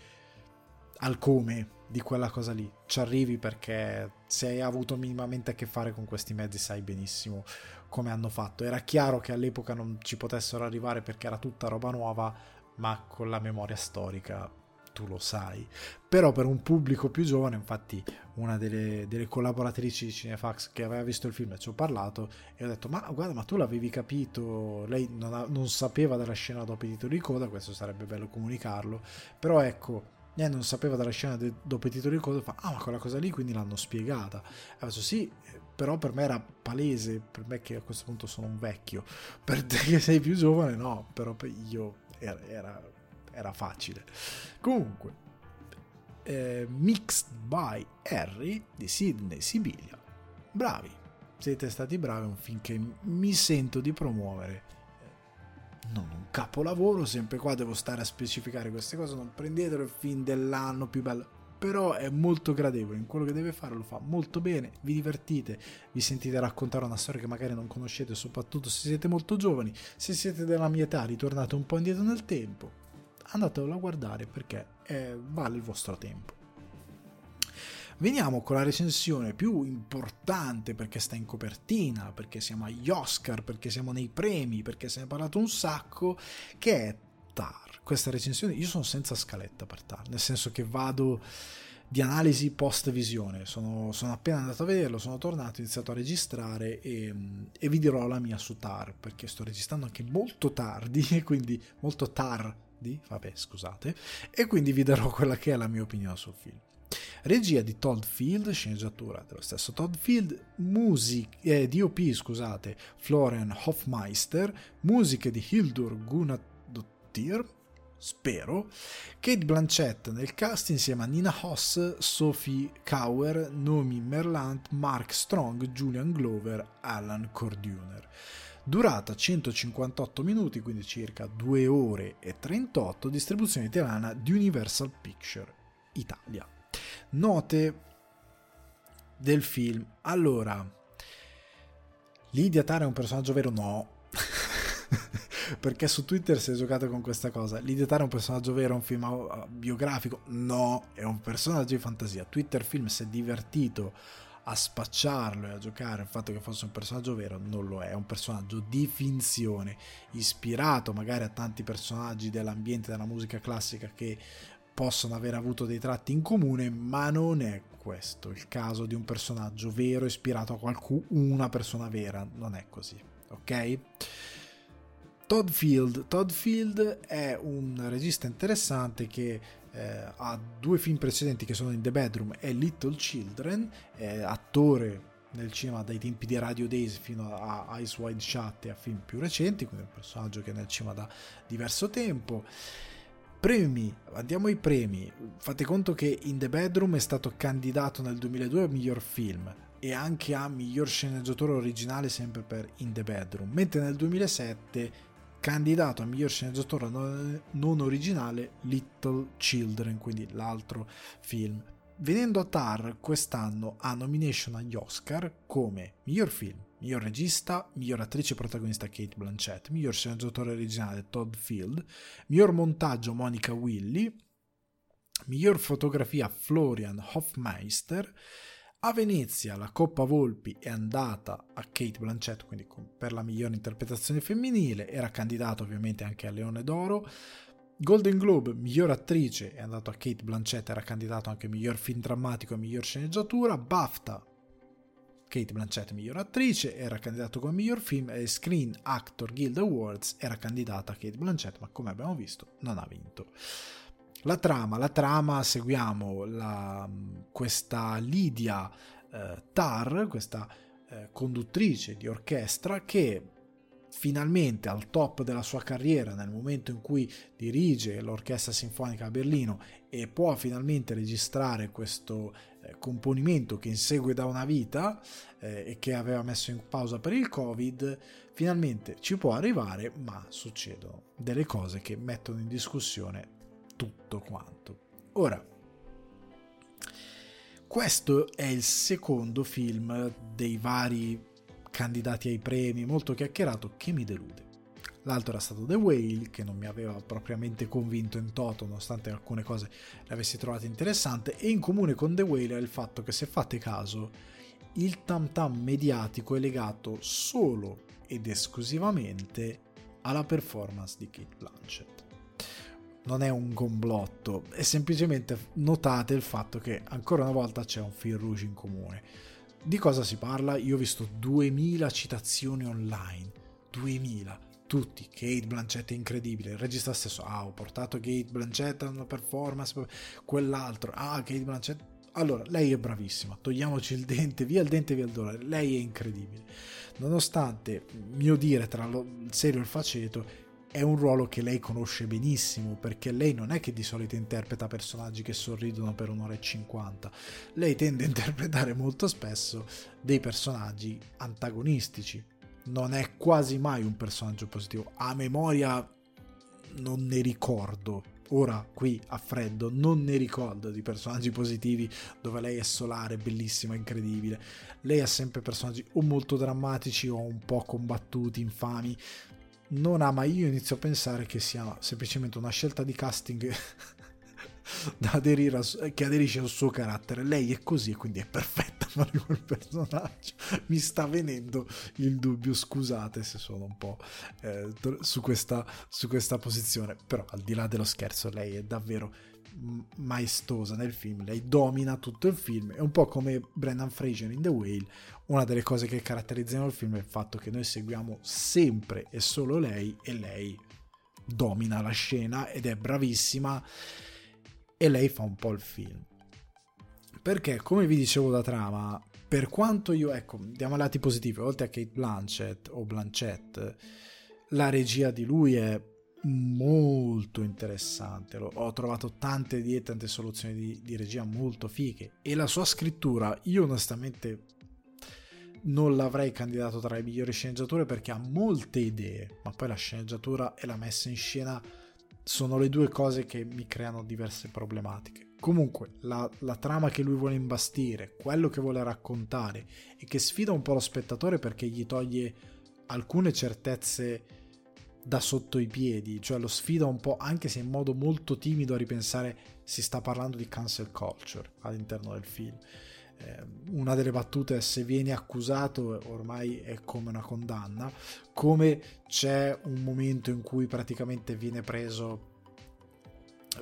[SPEAKER 1] al come di quella cosa lì, ci arrivi perché se hai avuto minimamente a che fare con questi mezzi sai benissimo come hanno fatto. Era chiaro che all'epoca non ci potessero arrivare perché era tutta roba nuova, ma con la memoria storica tu lo sai. Però per un pubblico più giovane, infatti una delle, delle collaboratrici di Cinefax che aveva visto il film ci ho parlato e ho detto ma guarda ma tu l'avevi capito, lei non, ha, non sapeva della scena dopo i titoli di coda, questo sarebbe bello comunicarlo, però ecco eh, non sapeva della scena de- dopo i titoli di coda, fa, ah ma quella cosa lì quindi l'hanno spiegata. Faccio sì, però per me era palese, per me che a questo punto sono un vecchio, per te che sei più giovane no, però per io era, era, era facile. Comunque, eh, Mixed by Harry di Sidney Sibilia, bravi, siete stati bravi, un film che mi sento di promuovere. Non un capolavoro, sempre qua devo stare a specificare queste cose, non prendetelo il film dell'anno più bello, però è molto gradevole in quello che deve fare, lo fa molto bene, vi divertite, vi sentite raccontare una storia che magari non conoscete, soprattutto se siete molto giovani, se siete della mia età, ritornate un po' indietro nel tempo, andatelo a guardare perché eh, vale il vostro tempo. Veniamo con la recensione più importante perché sta in copertina, perché siamo agli Oscar, perché siamo nei premi, perché se ne è parlato un sacco, che è Tar questa recensione io sono senza scaletta per tal, nel senso che vado di analisi post visione, sono, sono, appena andato a vederlo, sono tornato, ho iniziato a registrare e, e, vi dirò la mia su Tar, perché sto registrando anche molto tardi, e quindi molto tardi, vabbè scusate, e quindi vi darò quella che è la mia opinione sul film. Regia di Todd Field, sceneggiatura dello stesso Todd Field, music, eh, DOP scusate, Florian Hofmeister, musiche di Hildur Gunnadottir, spero, Kate Blanchett nel cast insieme a Nina Hoss, Sophie Kauer, Nomi Merlant, Mark Strong, Julian Glover, Alan Corduner. Durata 158 minuti, quindi circa 2 ore e 38, distribuzione italiana di Universal Picture Italia. Note del film. Allora, Lidia Tara è un personaggio vero? No. perché su Twitter si è giocato con questa cosa. L'idiotare è un personaggio vero, è un film biografico? No, è un personaggio di fantasia. Twitter Film si è divertito a spacciarlo e a giocare il fatto che fosse un personaggio vero, non lo è, è un personaggio di finzione, ispirato magari a tanti personaggi dell'ambiente della musica classica che possono aver avuto dei tratti in comune, ma non è questo il caso di un personaggio vero ispirato a qualcuno, una persona vera, non è così, ok? Todd Field. Todd Field è un regista interessante che eh, ha due film precedenti che sono In the Bedroom e Little Children, è attore nel cinema dai tempi di Radio Days fino a Ice Wide Shut e a film più recenti, quindi un personaggio che è nel cinema da diverso tempo. Premi, andiamo ai premi. Fate conto che In the Bedroom è stato candidato nel 2002 a miglior film e anche a miglior sceneggiatore originale sempre per In the Bedroom, mentre nel 2007 candidato a miglior sceneggiatore non originale Little Children, quindi l'altro film. Venendo a Tar, quest'anno ha nomination agli Oscar come miglior film, miglior regista, miglior attrice protagonista Kate Blanchett, miglior sceneggiatore originale Todd Field, miglior montaggio Monica Willy, miglior fotografia Florian Hofmeister, a Venezia la Coppa Volpi è andata a Kate Blanchett, quindi per la migliore interpretazione femminile, era candidato ovviamente anche a Leone d'Oro. Golden Globe, miglior attrice, è andato a Kate Blanchett, era candidato anche miglior film drammatico e miglior sceneggiatura. BAFTA, Kate Blanchett, miglior attrice, era candidato come miglior film. E Screen Actor Guild Awards era candidata a Kate Blanchett, ma come abbiamo visto non ha vinto. La trama, la trama seguiamo la, questa Lidia eh, Tar, questa eh, conduttrice di orchestra che finalmente al top della sua carriera nel momento in cui dirige l'orchestra sinfonica a Berlino e può finalmente registrare questo eh, componimento che insegue da una vita eh, e che aveva messo in pausa per il covid finalmente ci può arrivare ma succedono delle cose che mettono in discussione tutto quanto ora questo è il secondo film dei vari candidati ai premi, molto chiacchierato, che mi delude. L'altro era stato The Whale, che non mi aveva propriamente convinto in toto, nonostante alcune cose le avessi trovate interessanti, e in comune con The Whale è il fatto che se fate caso, il tam tam mediatico è legato solo ed esclusivamente alla performance di Kate Blanchett. Non è un gomblotto, è semplicemente notate il fatto che ancora una volta c'è un fil rouge in comune di cosa si parla? Io ho visto 2000 citazioni online. 2000. Tutti. Kate Blanchett è incredibile. Il regista stesso. Ah, ho portato Kate Blanchett a una performance. Quell'altro. Ah, Kate Blanchett. Allora, lei è bravissima. Togliamoci il dente. Via il dente, via il dollaro. Lei è incredibile. Nonostante mio dire tra il serio e il faceto, è un ruolo che lei conosce benissimo perché lei non è che di solito interpreta personaggi che sorridono per un'ora e cinquanta, lei tende a interpretare molto spesso dei personaggi antagonistici, non è quasi mai un personaggio positivo, a memoria non ne ricordo, ora qui a freddo non ne ricordo di personaggi positivi dove lei è solare, bellissima, incredibile. Lei ha sempre personaggi o molto drammatici o un po' combattuti, infami non ha, ma io inizio a pensare che sia semplicemente una scelta di casting a, che aderisce al suo carattere. Lei è così e quindi è perfetta per quel personaggio. Mi sta venendo il dubbio, scusate se sono un po' eh, su, questa, su questa posizione, però al di là dello scherzo lei è davvero maestosa nel film, lei domina tutto il film, è un po' come Brendan Fraser in The Whale, una delle cose che caratterizzano il film è il fatto che noi seguiamo sempre e solo lei e lei domina la scena ed è bravissima e lei fa un po' il film. Perché, come vi dicevo da trama, per quanto io, ecco, diamo lati positivi, oltre a Kate Blanchett o Blanchett, la regia di lui è molto interessante. Ho trovato tante idee, tante soluzioni di, di, regia molto fighe. E la sua scrittura, io onestamente non l'avrei candidato tra le migliori sceneggiature perché ha molte idee, ma poi la sceneggiatura e la messa in scena sono le due cose che mi creano diverse problematiche. Comunque, la, la trama che lui vuole imbastire, quello che vuole raccontare e che sfida un po' lo spettatore perché gli toglie alcune certezze da sotto i piedi, cioè lo sfida un po', anche se in modo molto timido a ripensare, si sta parlando di cancel culture all'interno del film. Eh, una delle battute è se vieni accusato ormai è come una condanna, come c'è un momento in cui praticamente viene preso,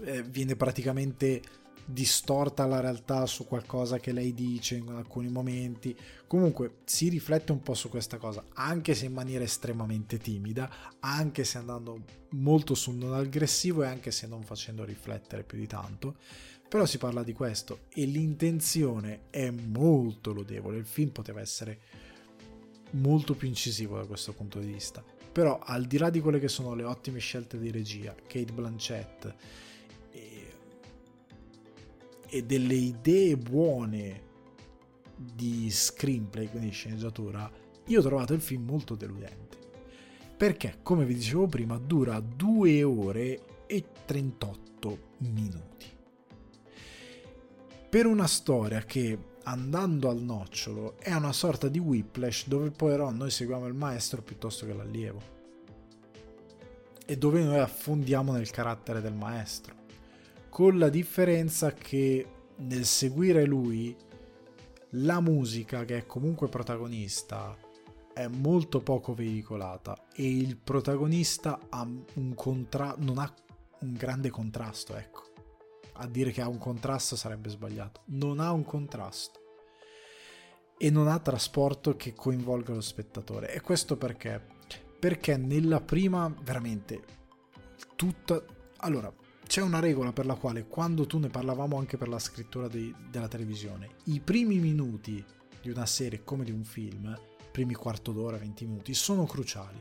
[SPEAKER 1] eh, viene praticamente distorta la realtà su qualcosa che lei dice in alcuni momenti. Comunque si riflette un po' su questa cosa, anche se in maniera estremamente timida, anche se andando molto sul non aggressivo e anche se non facendo riflettere più di tanto. Però si parla di questo e l'intenzione è molto lodevole. Il film poteva essere molto più incisivo da questo punto di vista. Però al di là di quelle che sono le ottime scelte di regia, Kate Blanchett, e delle idee buone di screenplay, quindi di sceneggiatura, io ho trovato il film molto deludente. Perché, come vi dicevo prima, dura 2 ore e 38 minuti. Per una storia che, andando al nocciolo, è una sorta di whiplash dove però noi seguiamo il maestro piuttosto che l'allievo. E dove noi affondiamo nel carattere del maestro con la differenza che nel seguire lui la musica che è comunque protagonista è molto poco veicolata e il protagonista ha contra- non ha un grande contrasto, ecco. A dire che ha un contrasto sarebbe sbagliato. Non ha un contrasto. E non ha trasporto che coinvolga lo spettatore. E questo perché? Perché nella prima, veramente, tutta... Allora, c'è una regola per la quale quando tu ne parlavamo anche per la scrittura di, della televisione, i primi minuti di una serie come di un film, primi quarto d'ora, 20 minuti, sono cruciali.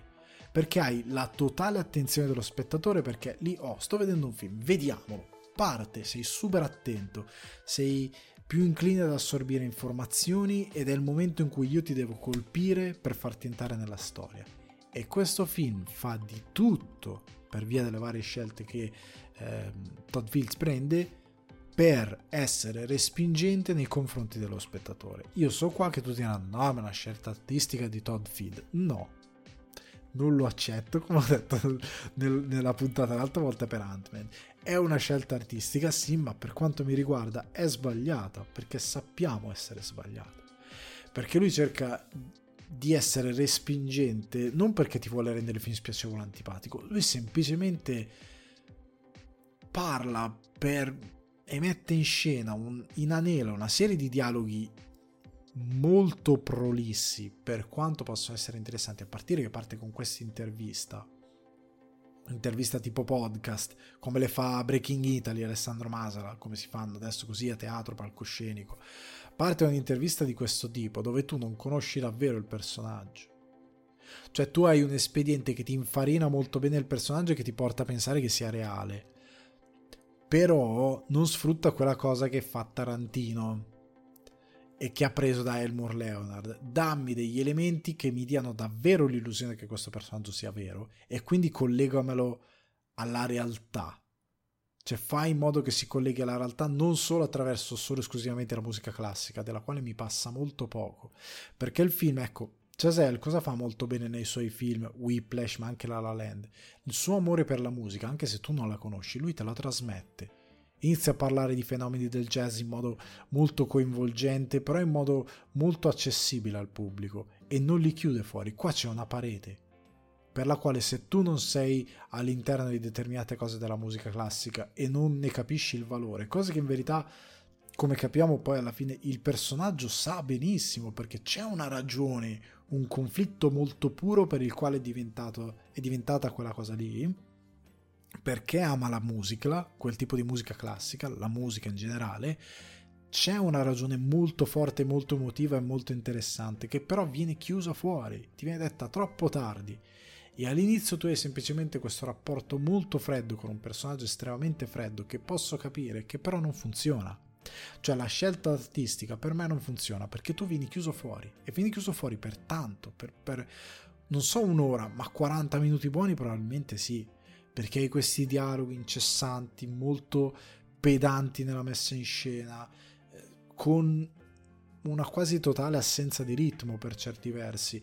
[SPEAKER 1] perché hai la totale attenzione dello spettatore perché lì, oh, sto vedendo un film, vediamolo, parte, sei super attento, sei più incline ad assorbire informazioni ed è il momento in cui io ti devo colpire per farti entrare nella storia. E questo film fa di tutto per via delle varie scelte che eh, Todd Fields prende per essere respingente nei confronti dello spettatore. Io so qua che tutti diranno no, ma è una scelta artistica di Todd Field. No, non lo accetto, come ho detto nel, nella puntata l'altra volta per Ant-Man. È una scelta artistica, sì, ma per quanto mi riguarda è sbagliata, perché sappiamo essere sbagliata. Perché lui cerca di essere respingente non perché ti vuole rendere il film spiacevole o antipatico, lui semplicemente parla per e mette in scena, un, inanela una serie di dialoghi molto prolissi per quanto possono essere interessanti a partire che parte con questa intervista. Intervista tipo podcast come le fa Breaking Italy Alessandro Masala come si fanno adesso così a teatro palcoscenico. Parte un'intervista di questo tipo dove tu non conosci davvero il personaggio. Cioè tu hai un espediente che ti infarina molto bene il personaggio e che ti porta a pensare che sia reale però non sfrutta quella cosa che fa Tarantino e che ha preso da Elmore Leonard. Dammi degli elementi che mi diano davvero l'illusione che questo personaggio sia vero e quindi collegamelo alla realtà. Cioè fai in modo che si colleghi alla realtà non solo attraverso solo esclusivamente la musica classica, della quale mi passa molto poco. Perché il film, ecco, Chazelle cosa fa molto bene nei suoi film, Whiplash ma anche La La Land? Il suo amore per la musica, anche se tu non la conosci, lui te la trasmette. Inizia a parlare di fenomeni del jazz in modo molto coinvolgente, però in modo molto accessibile al pubblico e non li chiude fuori. Qua c'è una parete per la quale se tu non sei all'interno di determinate cose della musica classica e non ne capisci il valore, cose che in verità come capiamo poi alla fine il personaggio sa benissimo perché c'è una ragione, un conflitto molto puro per il quale è, è diventata quella cosa lì, perché ama la musica, quel tipo di musica classica, la musica in generale, c'è una ragione molto forte, molto emotiva e molto interessante che però viene chiusa fuori, ti viene detta troppo tardi. E all'inizio tu hai semplicemente questo rapporto molto freddo con un personaggio estremamente freddo che posso capire che però non funziona cioè la scelta artistica per me non funziona perché tu vieni chiuso fuori e vieni chiuso fuori per tanto, per, per non so un'ora, ma 40 minuti buoni probabilmente sì, perché hai questi dialoghi incessanti, molto pedanti nella messa in scena, eh, con una quasi totale assenza di ritmo per certi versi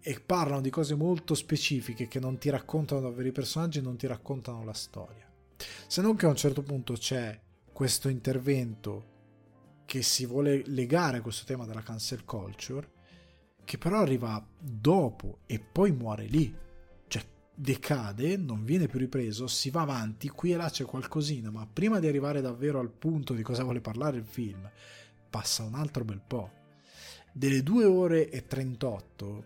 [SPEAKER 1] e parlano di cose molto specifiche che non ti raccontano davvero i personaggi non ti raccontano la storia. Se non che a un certo punto c'è questo intervento che si vuole legare a questo tema della cancel culture, che però arriva dopo e poi muore lì. Cioè decade, non viene più ripreso, si va avanti, qui e là c'è qualcosina, ma prima di arrivare davvero al punto di cosa vuole parlare il film, passa un altro bel po'. Delle 2 ore e 38,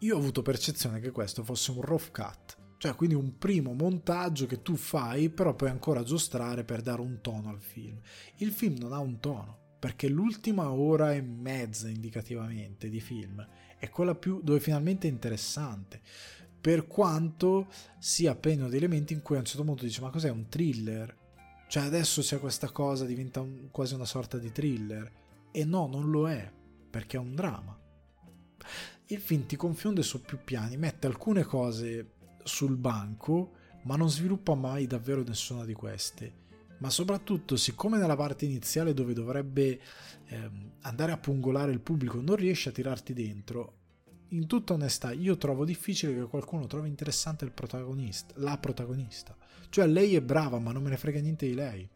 [SPEAKER 1] io ho avuto percezione che questo fosse un rough cut cioè, quindi un primo montaggio che tu fai, però puoi ancora aggiustare per dare un tono al film. Il film non ha un tono, perché l'ultima ora e mezza indicativamente di film è quella più dove finalmente è interessante. Per quanto sia pieno di elementi in cui a un certo punto dici: Ma cos'è un thriller? Cioè, adesso c'è questa cosa, diventa un, quasi una sorta di thriller. E no, non lo è, perché è un dramma. Il film ti confonde su più piani, mette alcune cose sul banco, ma non sviluppa mai davvero nessuna di queste. Ma soprattutto, siccome nella parte iniziale dove dovrebbe ehm, andare a pungolare il pubblico non riesce a tirarti dentro, in tutta onestà io trovo difficile che qualcuno trovi interessante il protagonista, la protagonista. Cioè lei è brava, ma non me ne frega niente di lei.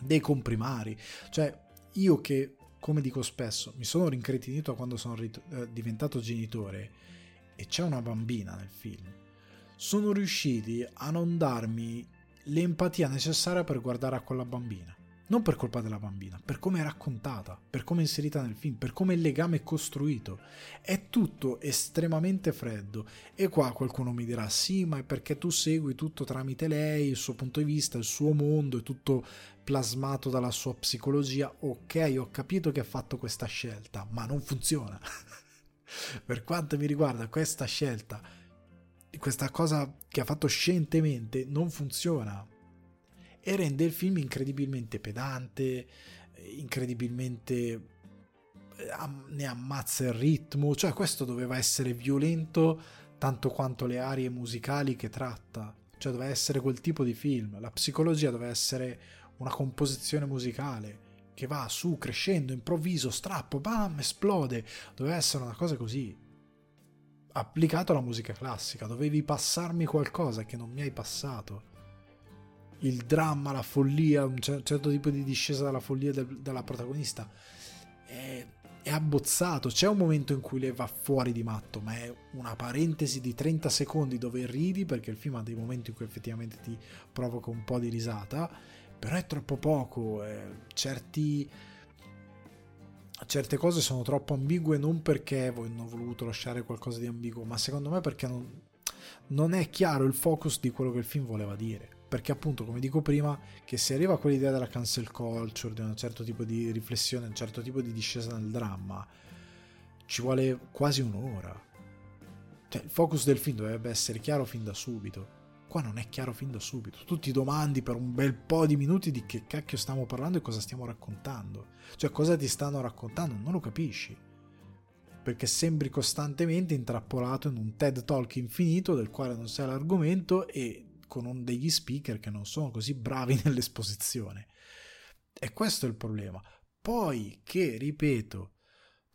[SPEAKER 1] Dei comprimari. Cioè io che, come dico spesso, mi sono rincretinito quando sono rit- eh, diventato genitore e c'è una bambina nel film, sono riusciti a non darmi l'empatia necessaria per guardare a quella bambina. Non per colpa della bambina, per come è raccontata, per come è inserita nel film, per come il legame è costruito. È tutto estremamente freddo. E qua qualcuno mi dirà: sì, ma è perché tu segui tutto tramite lei, il suo punto di vista, il suo mondo, è tutto plasmato dalla sua psicologia. Ok, ho capito che ha fatto questa scelta, ma non funziona. per quanto mi riguarda questa scelta, questa cosa che ha fatto scientemente, non funziona e rende il film incredibilmente pedante, incredibilmente ne ammazza il ritmo, cioè questo doveva essere violento tanto quanto le arie musicali che tratta, cioè doveva essere quel tipo di film, la psicologia doveva essere una composizione musicale che va su crescendo, improvviso, strappo, bam, esplode, doveva essere una cosa così. Applicato alla musica classica, dovevi passarmi qualcosa che non mi hai passato. Il dramma, la follia, un certo tipo di discesa dalla follia del, della protagonista. È è abbozzato. C'è un momento in cui lei va fuori di matto, ma è una parentesi di 30 secondi dove ridi perché il film ha dei momenti in cui effettivamente ti provoca un po' di risata, però è troppo poco. Eh, certi, certe cose sono troppo ambigue non perché hanno voluto lasciare qualcosa di ambiguo, ma secondo me perché non, non è chiaro il focus di quello che il film voleva dire. Perché appunto come dico prima che se arriva quell'idea della cancel culture di un certo tipo di riflessione un certo tipo di discesa nel dramma ci vuole quasi un'ora. Cioè il focus del film dovrebbe essere chiaro fin da subito qua non è chiaro fin da subito tu ti domandi per un bel po' di minuti di che cacchio stiamo parlando e cosa stiamo raccontando cioè cosa ti stanno raccontando non lo capisci perché sembri costantemente intrappolato in un TED Talk infinito del quale non sai l'argomento e con degli speaker che non sono così bravi nell'esposizione. E questo è il problema. Poi che, ripeto,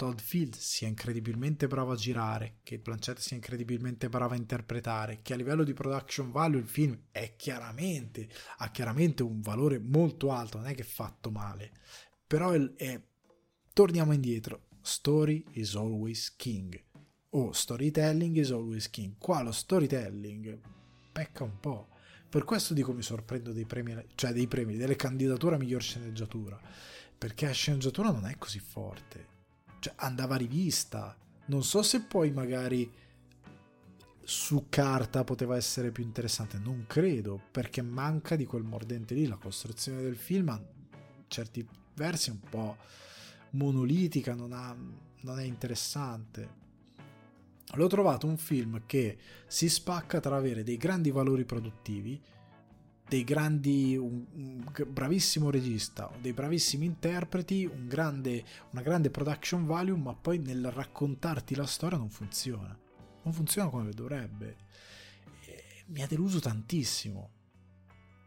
[SPEAKER 1] Todd Field sia incredibilmente bravo a girare, che Blanchett sia incredibilmente bravo a interpretare, che a livello di production value il film è chiaramente, ha chiaramente un valore molto alto, non è che è fatto male, però è, è torniamo indietro, story is always king, o storytelling is always king, qua lo storytelling pecca un po'. Per questo dico mi sorprendo dei premi, cioè dei premi, delle candidature a miglior sceneggiatura, perché la sceneggiatura non è così forte. Cioè andava rivista. Non so se poi magari su carta poteva essere più interessante, non credo, perché manca di quel mordente lì, la costruzione del film ha certi versi un po' monolitica, non, ha, non è interessante l'ho trovato un film che si spacca tra avere dei grandi valori produttivi, dei grandi, un, un bravissimo regista, dei bravissimi interpreti, un grande, una grande production value, ma poi nel raccontarti la storia non funziona. Non funziona come dovrebbe. E mi ha deluso tantissimo.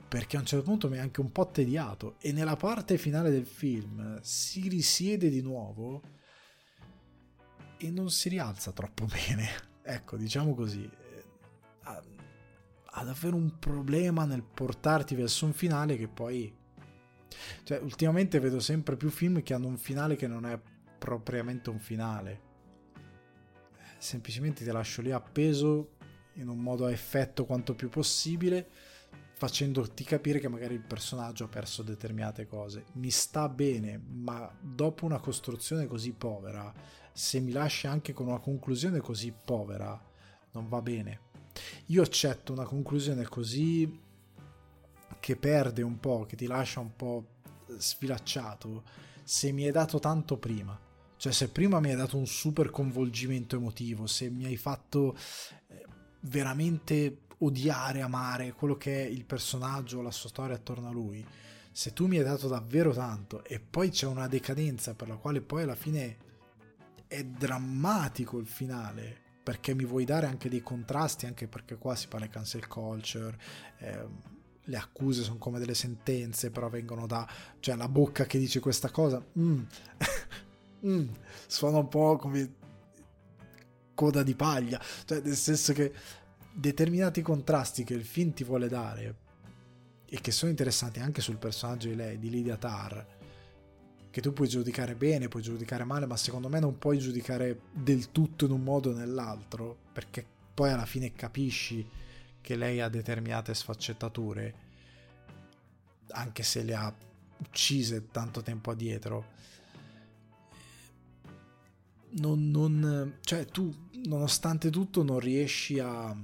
[SPEAKER 1] Perché a un certo punto mi ha anche un po' tediato. E nella parte finale del film si risiede di nuovo e non si rialza troppo bene. Ecco, diciamo così. Ha davvero un problema nel portarti verso un finale che poi... Cioè, ultimamente vedo sempre più film che hanno un finale che non è propriamente un finale. Semplicemente ti lascio lì appeso in un modo a effetto quanto più possibile, facendoti capire che magari il personaggio ha perso determinate cose. Mi sta bene, ma dopo una costruzione così povera se mi lasci anche con una conclusione così povera, non va bene. Io accetto una conclusione così che perde un po', che ti lascia un po' sfilacciato, se mi hai dato tanto prima. Cioè se prima mi hai dato un super coinvolgimento emotivo, se mi hai fatto eh, veramente odiare, amare quello che è il personaggio, la sua storia attorno a lui, se tu mi hai dato davvero tanto e poi c'è una decadenza per la quale poi alla fine è drammatico il finale perché mi vuoi dare anche dei contrasti anche perché qua si parla di cancel culture eh, le accuse sono come delle sentenze però vengono da cioè la bocca che dice questa cosa mm. mm. suona un po' come coda di paglia cioè nel senso che determinati contrasti che il film ti vuole dare e che sono interessanti anche sul personaggio di lei di Lydia Tarr che tu puoi giudicare bene, puoi giudicare male, ma secondo me non puoi giudicare del tutto in un modo o nell'altro, perché poi alla fine capisci che lei ha determinate sfaccettature, anche se le ha uccise tanto tempo addietro. Non, non, cioè tu nonostante tutto non riesci a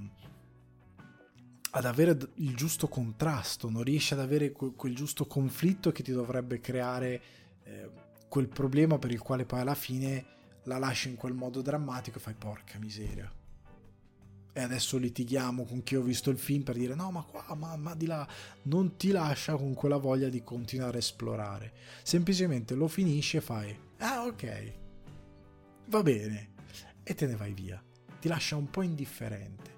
[SPEAKER 1] ad avere il giusto contrasto, non riesci ad avere quel, quel giusto conflitto che ti dovrebbe creare eh, quel problema per il quale poi alla fine la lasci in quel modo drammatico e fai porca miseria. E adesso litighiamo con chi ho visto il film per dire no, ma qua, ma, ma di là, non ti lascia con quella voglia di continuare a esplorare. Semplicemente lo finisci e fai, ah ok, va bene, e te ne vai via. Ti lascia un po' indifferente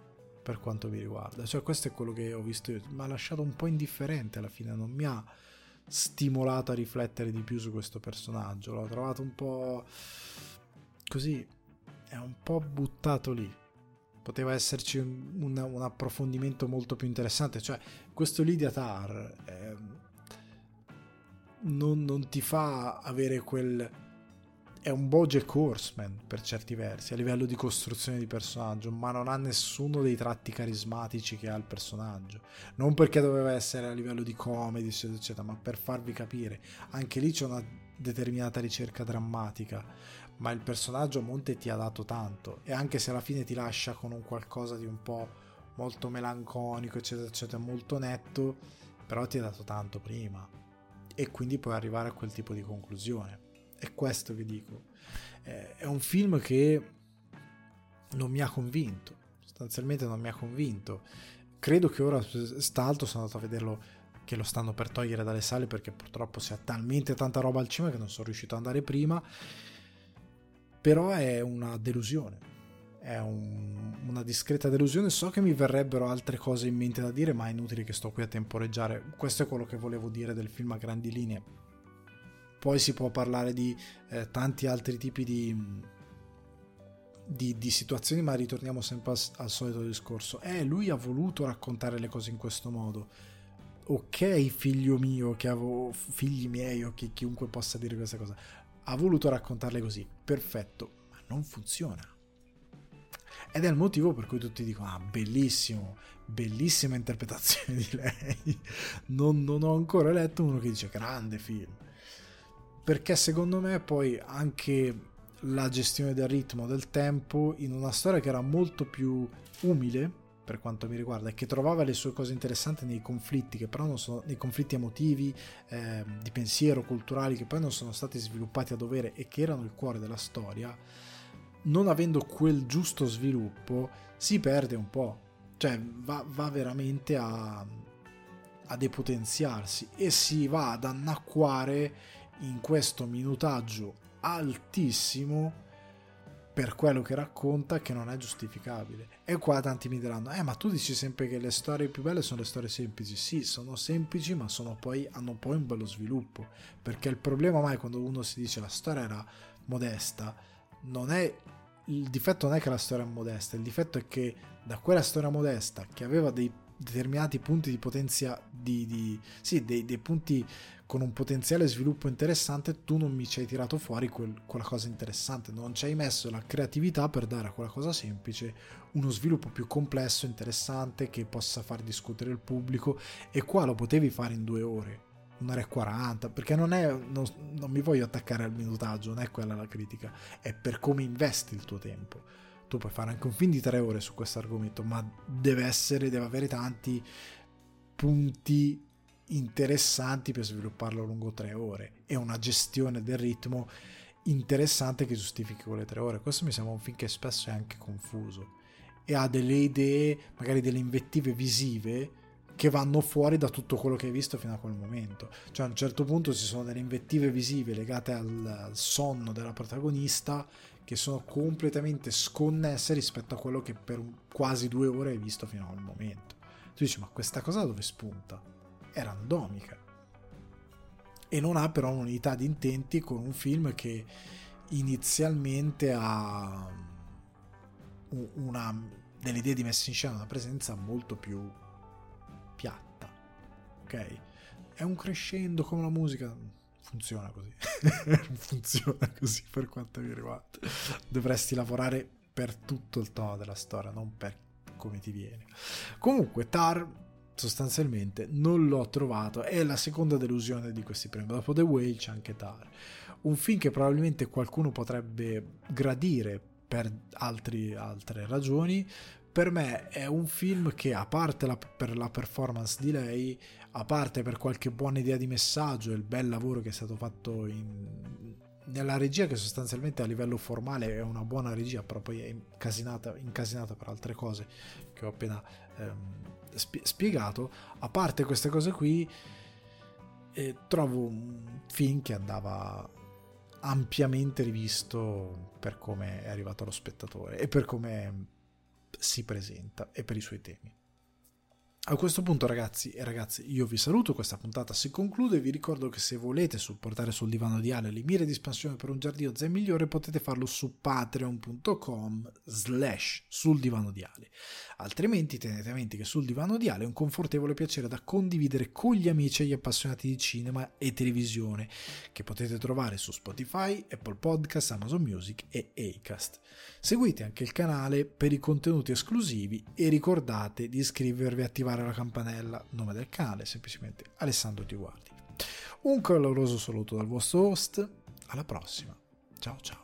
[SPEAKER 1] per quanto mi riguarda. Cioè, questo è quello che ho visto io. Mi ha lasciato un po' indifferente alla fine, non mi ha stimolato a riflettere di più su questo personaggio. L'ho trovato un po' così, è un po' buttato lì. Poteva esserci un, un, approfondimento molto più interessante. Cioè, questo Lydia Tar eh, non, non ti fa avere quel è un Bojack Horseman per certi versi a livello di costruzione di personaggio, ma non ha nessuno dei tratti carismatici che ha il personaggio. Non perché doveva essere a livello di comedy, eccetera, eccetera, ma per farvi capire. Anche lì c'è una determinata ricerca drammatica, ma il personaggio a monte ti ha dato tanto e anche se alla fine ti lascia con un qualcosa di un po' molto melanconico, eccetera, eccetera, molto netto, però ti ha dato tanto prima e quindi puoi arrivare a quel tipo di conclusione è questo che dico. È un film che non mi ha convinto, sostanzialmente non mi ha convinto. Credo che ora, st'altro, sono andato a vederlo che lo stanno per togliere dalle sale perché purtroppo si ha talmente tanta roba al cinema che non sono riuscito ad andare prima. Però è una delusione. È un, una discreta delusione. So che mi verrebbero altre cose in mente da dire, ma è inutile che sto qui a temporeggiare. Questo è quello che volevo dire del film a grandi linee poi si può parlare di eh, tanti altri tipi di, di, di, situazioni, ma ritorniamo sempre al, al solito discorso. Eh, lui ha voluto raccontare le cose in questo modo. Ok, figlio mio, che avevo figli miei o chi, chiunque possa dire questa cosa, ha voluto raccontarle così. Perfetto, ma non funziona. Ed è il motivo per cui tutti dicono: Ah, bellissimo, bellissima interpretazione di lei. Non, non ho ancora letto uno che dice grande film perché secondo me poi anche la gestione del ritmo, del tempo, in una storia che era molto più umile per quanto mi riguarda e che trovava le sue cose interessanti nei conflitti che però non sono nei conflitti emotivi eh, di pensiero culturali che poi non sono stati sviluppati a dovere e che erano il cuore della storia non avendo quel giusto sviluppo si perde un po' cioè va, va veramente a, a depotenziarsi e si va ad annacquare in questo minutaggio altissimo per quello che racconta che non è giustificabile. E qua tanti mi diranno, eh ma tu dici sempre che le storie più belle sono le storie semplici. Sì, sono semplici ma sono poi, hanno poi un bello sviluppo. Perché il problema mai quando uno si dice la storia era modesta, non è... Il difetto non è che la storia è modesta, il difetto è che da quella storia modesta che aveva dei determinati punti di potenza di, di sì, dei, dei, punti con un potenziale sviluppo interessante tu non mi ci hai tirato fuori quel, quella cosa interessante. Non ci hai messo la creatività per dare a quella cosa semplice uno sviluppo più complesso interessante che possa far discutere il pubblico. E qua lo potevi fare in due ore un'ora e 40 perché non è non, non mi voglio attaccare al minutaggio non è quella la critica è per come investi il tuo tempo tu puoi fare anche un film di tre ore su questo argomento, ma deve essere, deve avere tanti punti interessanti per svilupparlo lungo tre ore e una gestione del ritmo interessante che giustifichi quelle tre ore. Questo mi sembra un film che spesso è anche confuso e ha delle idee, magari delle invettive visive che vanno fuori da tutto quello che hai visto fino a quel momento. Cioè a un certo punto ci sono delle invettive visive legate al, al sonno della protagonista che sono completamente sconnesse rispetto a quello che per quasi due ore hai visto fino a quel momento. Tu dici, ma questa cosa dove spunta? È randomica. E non ha però un'unità di intenti con un film che inizialmente ha una, delle idee di messa in scena, una presenza molto più piatta. Ok? È un crescendo come la musica funziona così. funziona così per quanto mi riguarda. Dovresti lavorare per tutto il tono della storia, non per come ti viene. Comunque, Tar sostanzialmente non l'ho trovato. È la seconda delusione di questi premi. Dopo The Whale c'è anche Tar. Un film che probabilmente qualcuno potrebbe gradire per altri, altre ragioni, per me è un film che a parte la, per la performance di lei, a parte per qualche buona idea di messaggio e il bel lavoro che è stato fatto in, nella regia che sostanzialmente a livello formale è una buona regia, però poi è incasinata, incasinata per altre cose che ho appena ehm, spie- spiegato. A parte queste cose qui, eh, trovo un film che andava ampiamente rivisto per come è arrivato allo spettatore e per come si presenta e per i suoi temi. A questo punto ragazzi e ragazze io vi saluto, questa puntata si conclude, vi ricordo che se volete supportare sul divano di Ale le mire di espansione per un giardino zen migliore potete farlo su patreon.com slash sul divano di Ale. Altrimenti tenete a mente che sul divano di Ale è un confortevole piacere da condividere con gli amici e gli appassionati di cinema e televisione che potete trovare su Spotify, Apple Podcast, Amazon Music e Acast. Seguite anche il canale per i contenuti esclusivi e ricordate di iscrivervi e attivare la campanella, nome del canale, semplicemente Alessandro Ti Guardi. Un caloroso saluto dal vostro host, alla prossima, ciao ciao.